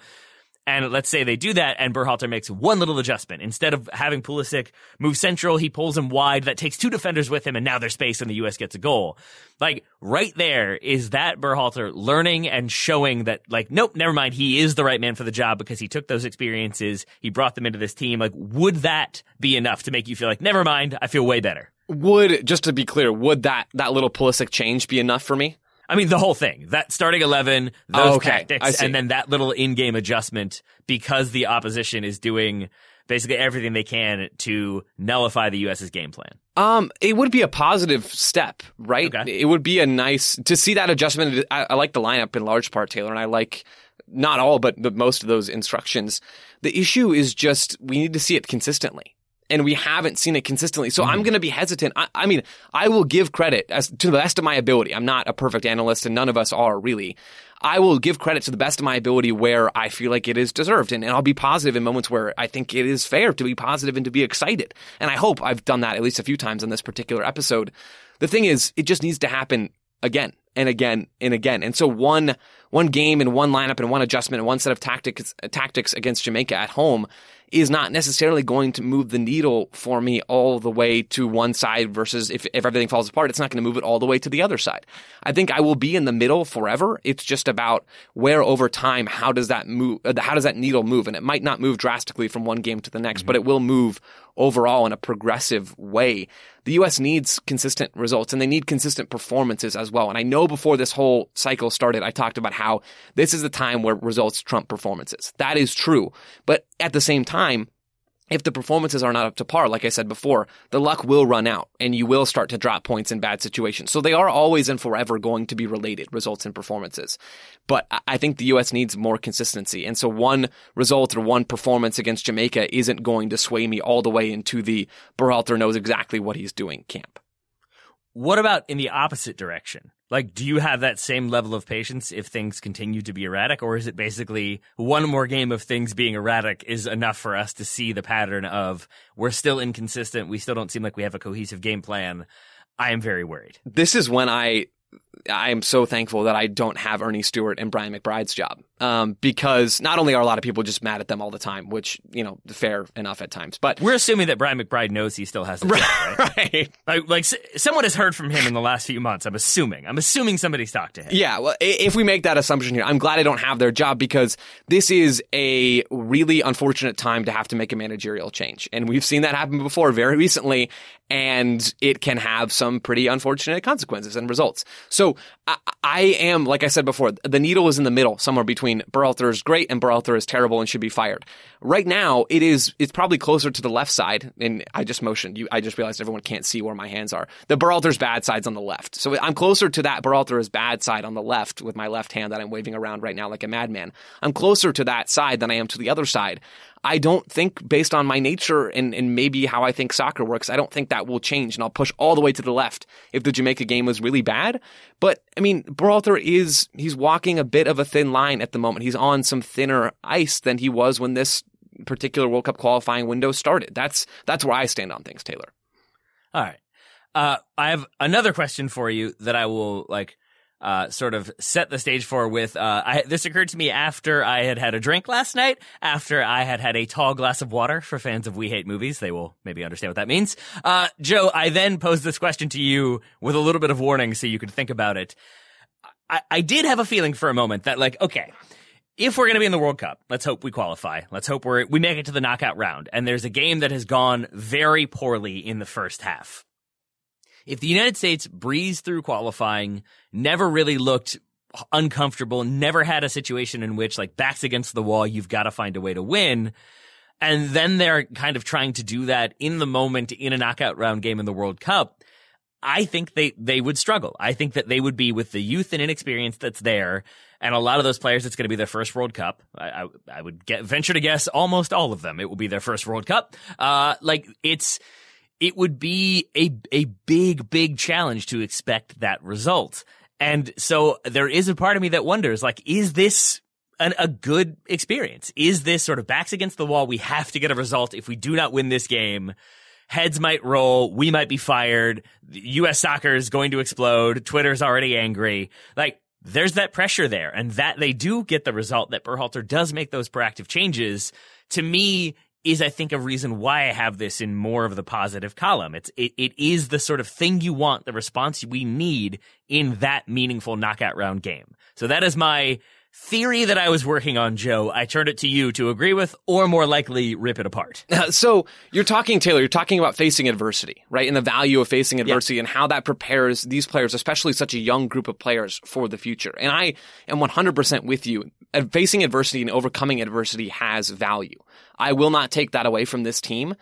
And let's say they do that, and Berhalter makes one little adjustment. Instead of having Pulisic move central, he pulls him wide. That takes two defenders with him, and now there's space, and the U.S. gets a goal. Like right there is that Berhalter learning and showing that, like, nope, never mind. He is the right man for the job because he took those experiences, he brought them into this team. Like, would that be enough to make you feel like, never mind, I feel way better? Would just to be clear, would that that little Pulisic change be enough for me? I mean, the whole thing, that starting 11, those okay. tactics, and then that little in-game adjustment because the opposition is doing basically everything they can to nullify the U.S.'s game plan. Um, it would be a positive step, right? Okay. It would be a nice to see that adjustment. I, I like the lineup in large part, Taylor, and I like not all, but, but most of those instructions. The issue is just we need to see it consistently and we haven't seen it consistently. So mm-hmm. I'm going to be hesitant. I, I, mean, I will give credit as to the best of my ability. I'm not a perfect analyst, and none of us are really. I will give credit to the best of my ability where I feel like it is deserved, and, and I'll be positive in moments where I think it is fair to be positive and to be excited. And I hope I've done that at least a few times on this particular episode. The thing is, it just needs to happen again and again and again. And so one one game and one lineup and one adjustment and one set of tactics tactics against Jamaica at home is not necessarily going to move the needle for me all the way to one side versus if, if everything falls apart, it's not going to move it all the way to the other side. I think I will be in the middle forever. It's just about where over time, how does that move, how does that needle move? And it might not move drastically from one game to the next, mm-hmm. but it will move overall in a progressive way. The U.S. needs consistent results and they need consistent performances as well. And I know before this whole cycle started, I talked about how this is the time where results trump performances. That is true. But at the same time, if the performances are not up to par, like I said before, the luck will run out and you will start to drop points in bad situations. So they are always and forever going to be related, results and performances. But I think the U.S. needs more consistency. And so one result or one performance against Jamaica isn't going to sway me all the way into the Berhalter knows exactly what he's doing camp. What about in the opposite direction? Like, do you have that same level of patience if things continue to be erratic, or is it basically one more game of things being erratic is enough for us to see the pattern of we're still inconsistent, we still don't seem like we have a cohesive game plan? I am very worried. This is when I I am so thankful that I don't have Ernie Stewart and Brian McBride's job. um, because not only are a lot of people just mad at them all the time, which you know fair enough at times, but we're assuming that Brian McBride knows he still has a job, right? right. Like, like someone has heard from him in the last few months. I'm assuming. I'm assuming somebody's talked to him. Yeah. Well, if we make that assumption here, I'm glad I don't have their job because this is a really unfortunate time to have to make a managerial change, and we've seen that happen before very recently and it can have some pretty unfortunate consequences and results. So I, I, am, like I said before, the needle is in the middle, somewhere between Berhalter is great and Berhalter is terrible and should be fired. Right now, it is it's probably closer to the left side, and I just motioned. You, I just realized everyone can't see where my hands are. The Berhalter's bad side's on the left, so I'm closer to that Berhalter's bad side on the left with my left hand that I'm waving around right now like a madman. I'm closer to that side than I am to the other side. I don't think, based on my nature and, and maybe how I think soccer works, I don't think that will change. And I'll push all the way to the left if the Jamaica game was really bad. But I mean, Berhalter is, he's walking a bit of a thin line at the moment. He's on some thinner ice than he was when this particular World Cup qualifying window started. That's, that's where I stand on things, Taylor. All right. Uh, I have another question for you that I will like uh, sort of set the stage for with. Uh, I, this occurred to me after I had had a drink last night, after I had had a tall glass of water. For fans of We Hate Movies, they will maybe understand what that means. Uh, Joe, I then posed this question to you with a little bit of warning so you could think about it. I, I did have a feeling for a moment that, like, okay, if we're going to be in the World Cup, let's hope we qualify. Let's hope we're we make it to the knockout round. And there's a game that has gone very poorly in the first half if the United States breezed through qualifying, never really looked uncomfortable, never had a situation in which like backs against the wall, you've got to find a way to win. And then they're kind of trying to do that in the moment in a knockout round game in the World Cup. I think they, they would struggle. I think that they would be with the youth and inexperience that's there. And a lot of those players, it's going to be their first World Cup. I, I, I would get, venture to guess almost all of them. It will be their first World Cup. Uh, like it's, it would be a, a big, big challenge to expect that result. And so there is a part of me that wonders, like, is this an, a good experience? Is this sort of backs against the wall? We have to get a result. If we do not win this game, heads might roll. We might be fired. U.S. soccer is going to explode. Twitter's already angry. Like, there's that pressure there and that they do get the result that Berhalter does make those proactive changes. To me, is I think a reason why I have this in more of the positive column. It's it, it is the sort of thing you want, the response we need in that meaningful knockout round game. So that is my theory that I was working on, Joe. I turned it to you to agree with, or more likely rip it apart. So you're talking, Taylor. You're talking about facing adversity, right? And the value of facing adversity and how that prepares these players, especially such a young group of players, for the future. And I am 100% with you. Facing adversity and overcoming adversity has value. I will not take that away from this team.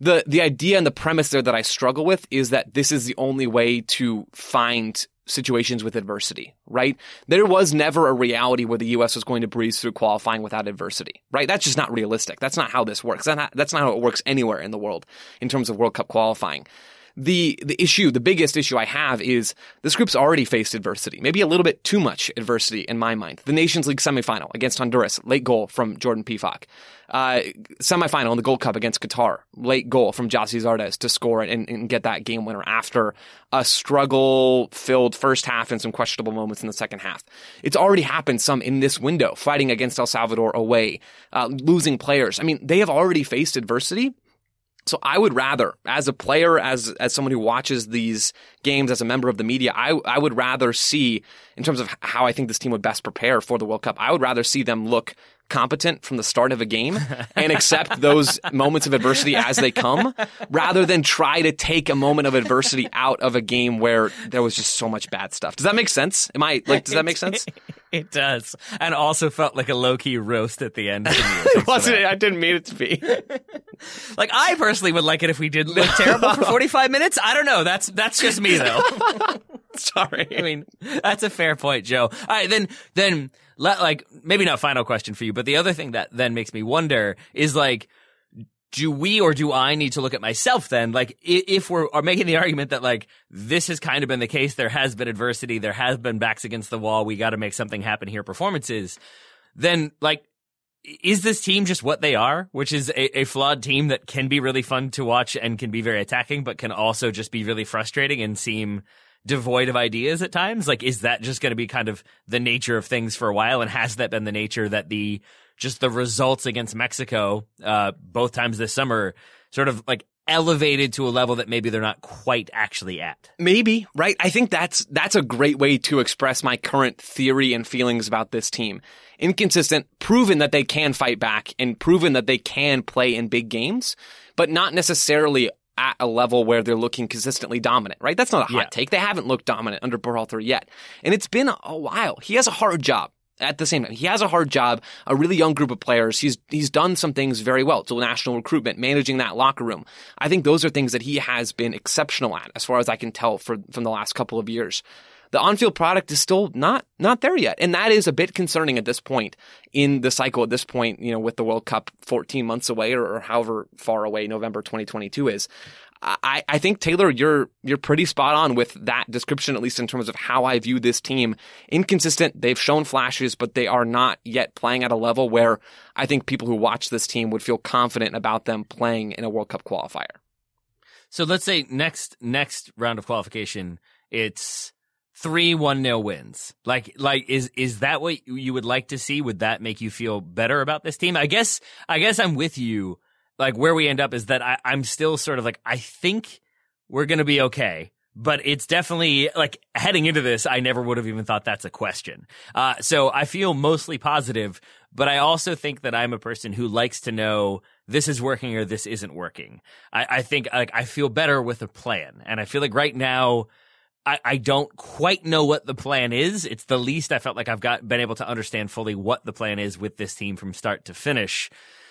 The, the idea and the premise there that I struggle with is that this is the only way to find situations with adversity, right? There was never a reality where the U.S. was going to breeze through qualifying without adversity, right? That's just not realistic. That's not how this works. That's not how it works anywhere in the world in terms of World Cup qualifying the the issue, the biggest issue I have is this group's already faced adversity, maybe a little bit too much adversity in my mind. The Nations League semifinal against Honduras, late goal from Jordan Pefok. Uh, semifinal in the Gold Cup against Qatar, late goal from Gyasi Zardes to score and, and get that game winner after a struggle filled first half and some questionable moments in the second half. It's already happened some in this window, fighting against El Salvador away, uh, losing players. I mean, they have already faced adversity so I would rather, as a player, as as someone who watches these games, as a member of the media, I I would rather see, in terms of how I think this team would best prepare for the World Cup, I would rather see them look competent from the start of a game and accept those moments of adversity as they come rather than try to take a moment of adversity out of a game where there was just so much bad stuff. Does that make sense? Am I like, does that make sense? It does. And also felt like a low key roast at the end. it wasn't, I didn't mean it to be. like, I personally would like it if we did look terrible for 45 minutes. I don't know. That's, that's just me though. Sorry. I mean, that's a fair point, Joe. All right. Then, then, like maybe not final question for you, but the other thing that then makes me wonder is like, do we or do I need to look at myself then? Like, if we're are making the argument that like this has kind of been the case, there has been adversity, there has been backs against the wall, we got to make something happen here, performances. Then like, is this team just what they are, which is a, a flawed team that can be really fun to watch and can be very attacking, but can also just be really frustrating and seem devoid of ideas at times? Like, is that just going to be kind of the nature of things for a while? And has that been the nature that the just the results against Mexico, uh, both times this summer, sort of like elevated to a level that maybe they're not quite actually at. Maybe, right? I think that's that's a great way to express my current theory and feelings about this team. Inconsistent, proven that they can fight back and proven that they can play in big games, but not necessarily at a level where they're looking consistently dominant, right? That's not a hot Yeah. take. They haven't looked dominant under Berhalter yet. And it's been a while. He has a hard job. At the same time, he has a hard job, a really young group of players. He's, he's done some things very well. So national recruitment, managing that locker room. I think those are things that he has been exceptional at, as far as I can tell for, from the last couple of years. The on-field product is still not, not there yet. And that is a bit concerning at this point in the cycle at this point, you know, with the World Cup 14 months away or, or however far away November 2022 is. I, I think Taylor, you're you're pretty spot on with that description, at least in terms of how I view this team. Inconsistent. They've shown flashes, but they are not yet playing at a level where I think people who watch this team would feel confident about them playing in a World Cup qualifier. So let's say next next round of qualification, it's three one nil wins. Like like is is that what you would like to see? Would that make you feel better about this team? I guess I guess I'm with you. Like where we end up is that I, I'm still sort of like I think we're gonna be okay. But it's definitely like heading into this, I never would have even thought that's a question. Uh, so I feel mostly positive, but I also think that I'm a person who likes to know this is working or this isn't working. I, I think like I feel better with a plan, and I feel like right now. I, I don't quite know what the plan is. It's the least I felt like I've got been able to understand fully what the plan is with this team from start to finish.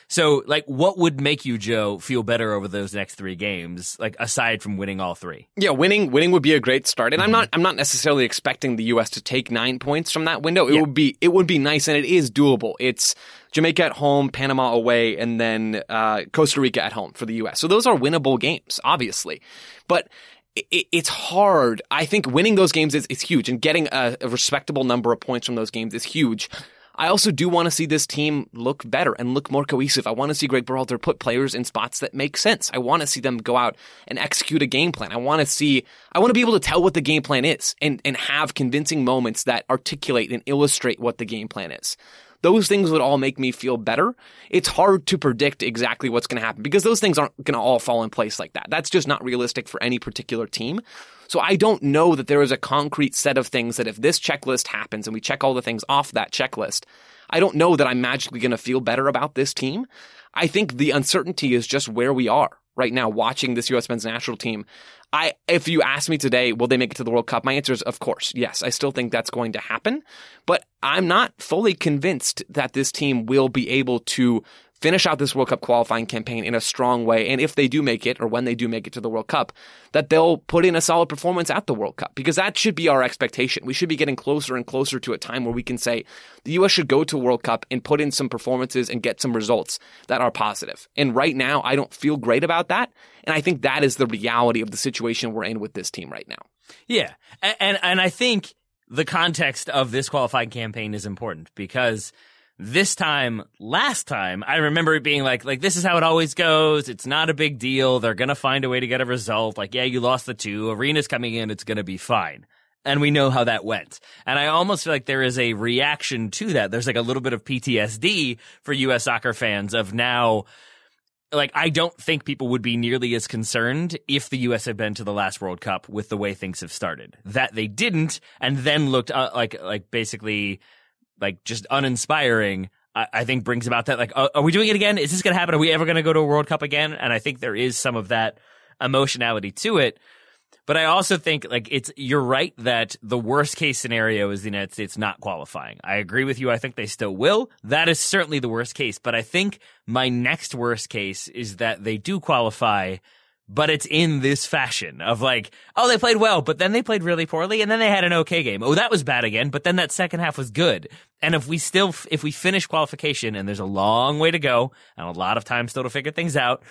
So, like, what would make you, Joe, feel better over those next three games, like aside from winning all three? Yeah, winning winning would be a great start, and I'm not I'm not necessarily expecting the U.S. to take nine points from that window. It Yeah. would be it would be nice, and it is doable. It's Jamaica at home, Panama away, and then uh, Costa Rica at home for the U.S. So those are winnable games, obviously, but. It, it's hard. I think winning those games is, is huge, and getting a, a respectable number of points from those games is huge. I also do want to see this team look better and look more cohesive. I want to see Greg Berhalter put players in spots that make sense. I want to see them go out and execute a game plan. I want to see, I want to be able to tell what the game plan is and, and have convincing moments that articulate and illustrate what the game plan is. Those things would all make me feel better. It's hard to predict exactly what's going to happen because those things aren't going to all fall in place like that. That's just not realistic for any particular team. So I don't know that there is a concrete set of things that if this checklist happens and we check all the things off that checklist, I don't know that I'm magically going to feel better about this team. I think the uncertainty is just where we are right now watching this U.S. men's national team. I, if you ask me today, will they make it to the World Cup? My answer is, of course, yes. I still think that's going to happen, but I'm not fully convinced that this team will be able to finish out this World Cup qualifying campaign in a strong way. And if they do make it, or when they do make it to the World Cup, that they'll put in a solid performance at the World Cup because that should be our expectation. We should be getting closer and closer to a time where we can say the U.S. should go to World Cup and put in some performances and get some results that are positive. And right now, I don't feel great about that. And I think that is the reality of the situation we're in with this team right now. Yeah, and and, and I think the context of this qualifying campaign is important because this time, last time, I remember it being like, like this is how it always goes. It's not a big deal. They're gonna find a way to get a result. Like, yeah, you lost the two. Arena's coming in. It's gonna be fine. And we know how that went. And I almost feel like there is a reaction to that. There's like a little bit of PTSD for U.S. soccer fans of now like I don't think people would be nearly as concerned if the U.S. had been to the last World Cup with the way things have started. That they didn't, and then looked uh, like like basically like just uninspiring. I, I think brings about that like, uh, are we doing it again? Is this going to happen? Are we ever going to go to a World Cup again? And I think there is some of that emotionality to it. But I also think like it's you're right that the worst case scenario is the United States not qualifying. I agree with you. I think they still will. That is certainly the worst case. But I think my next worst case is that they do qualify, but it's in this fashion of like, oh, they played well, but then they played really poorly, and then they had an okay game. Oh, that was bad again, but then that second half was good. And if we still, if we finish qualification, and there's a long way to go, and a lot of time still to figure things out,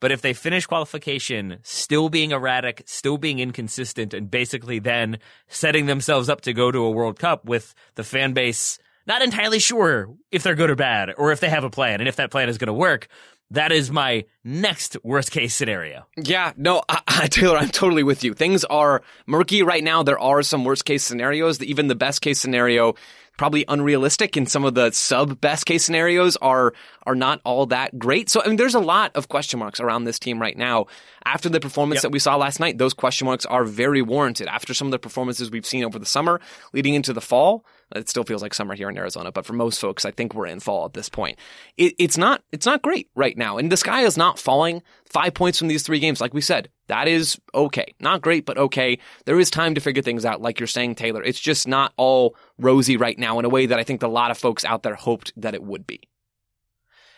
but if they finish qualification still being erratic, still being inconsistent, and basically then setting themselves up to go to a World Cup with the fan base not entirely sure if they're good or bad, or if they have a plan, and if that plan is going to work, that is my next worst case scenario. Yeah, no, I, I, Taylor, I'm totally with you. Things are murky right now. There are some worst case scenarios. Even the best case scenario probably unrealistic and some of the sub best case scenarios are are not all that great. So I mean there's a lot of question marks around this team right now. After the performance yep. that we saw last night, those question marks are very warranted. After some of the performances we've seen over the summer leading into the fall, it still feels like summer here in Arizona, but for most folks, I think we're in fall at this point. It, it's not it's not great right now, and the sky is not falling. Five points from these three games, like we said, that is okay. Not great, but okay. There is time to figure things out, like you're saying, Taylor. It's just not all rosy right now in a way that I think a lot of folks out there hoped that it would be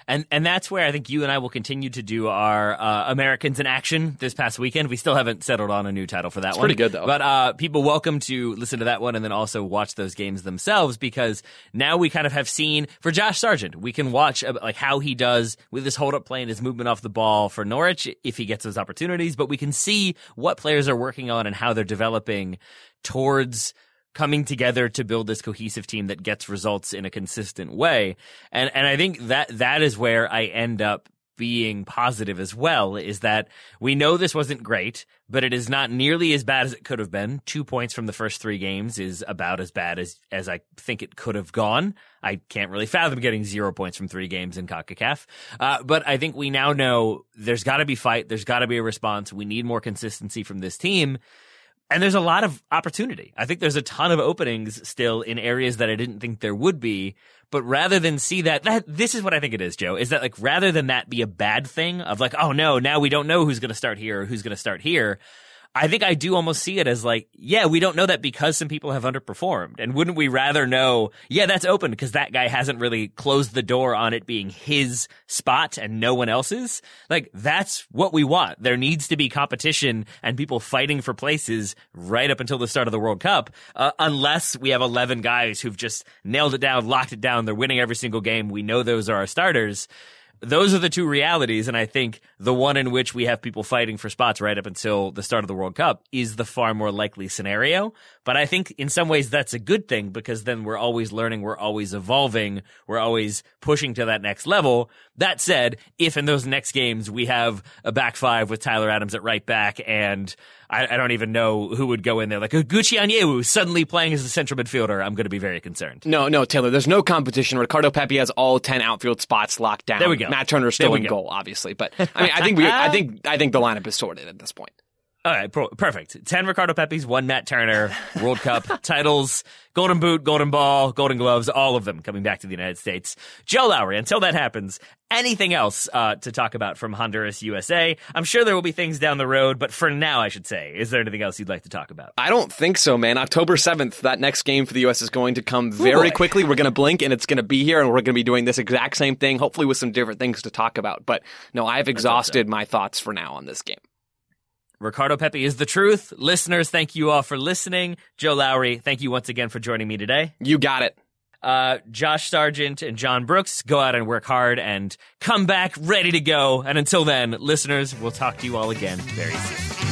and and that's where I think you and I will continue to do our uh, Americans in Action this past weekend. We still haven't settled on a new title for that it's one. Pretty good though. But uh, people welcome to listen to that one and then also watch those games themselves because now we kind of have seen for Josh Sargent, we can watch uh, like how he does with his hold up play and his movement off the ball for Norwich if he gets those opportunities. But we can see what players are working on and how they're developing towards coming together to build this cohesive team that gets results in a consistent way. And and I think that that is where I end up being positive as well is that we know this wasn't great, but it is not nearly as bad as it could have been. Two points from the first three games is about as bad as, as I think it could have gone. I can't really fathom getting zero points from three games in CONCACAF. Uh, but I think we now know there's got to be fight. There's got to be a response. We need more consistency from this team. And there's a lot of opportunity. I think there's a ton of openings still in areas that I didn't think there would be. But rather than see that, that this is what I think it is, Joe, is that like rather than that be a bad thing of like, oh no, now we don't know who's going to start here or who's going to start here. I think I do almost see it as like, yeah, we don't know that because some people have underperformed. And wouldn't we rather know, yeah, that's open because that guy hasn't really closed the door on it being his spot and no one else's? Like, that's what we want. There needs to be competition and people fighting for places right up until the start of the World Cup, uh, unless we have 11 guys who've just nailed it down, locked it down. They're winning every single game. We know those are our starters those are the two realities. And I think the one in which we have people fighting for spots right up until the start of the World Cup is the far more likely scenario. But I think in some ways that's a good thing because then we're always learning, we're always evolving, we're always pushing to that next level. That said, if in those next games we have a back five with Tyler Adams at right back and I, I don't even know who would go in there. Like a Gucci Onyewu suddenly playing as a central midfielder, I'm going to be very concerned. No, no, Taylor, there's no competition. Ricardo Pepi has all 10 outfield spots locked down. There we go. Matt Turner's still in go. goal, obviously. But I mean, I think we, I think, I think the lineup is sorted at this point. All right, pro- perfect. 10 Ricardo Pepis, one Matt Turner, World Cup titles, Golden Boot, Golden Ball, Golden Gloves, all of them coming back to the United States. Joe Lowery, until that happens, anything else uh, to talk about from Honduras, USA? I'm sure there will be things down the road, but for now, I should say, is there anything else you'd like to talk about? I don't think so, man. October 7th, that next game for the U.S. is going to come very Ooh, quickly. We're going to blink and it's going to be here, and we're going to be doing this exact same thing, hopefully with some different things to talk about. But no, I've exhausted so. my thoughts for now on this game. Ricardo Pepi is the truth. Listeners, thank you all for listening. Joe Lowery, thank you once again for joining me today. You got it. Uh, Josh Sargent and John Brooks, go out and work hard and come back ready to go. And until then, listeners, we'll talk to you all again very soon.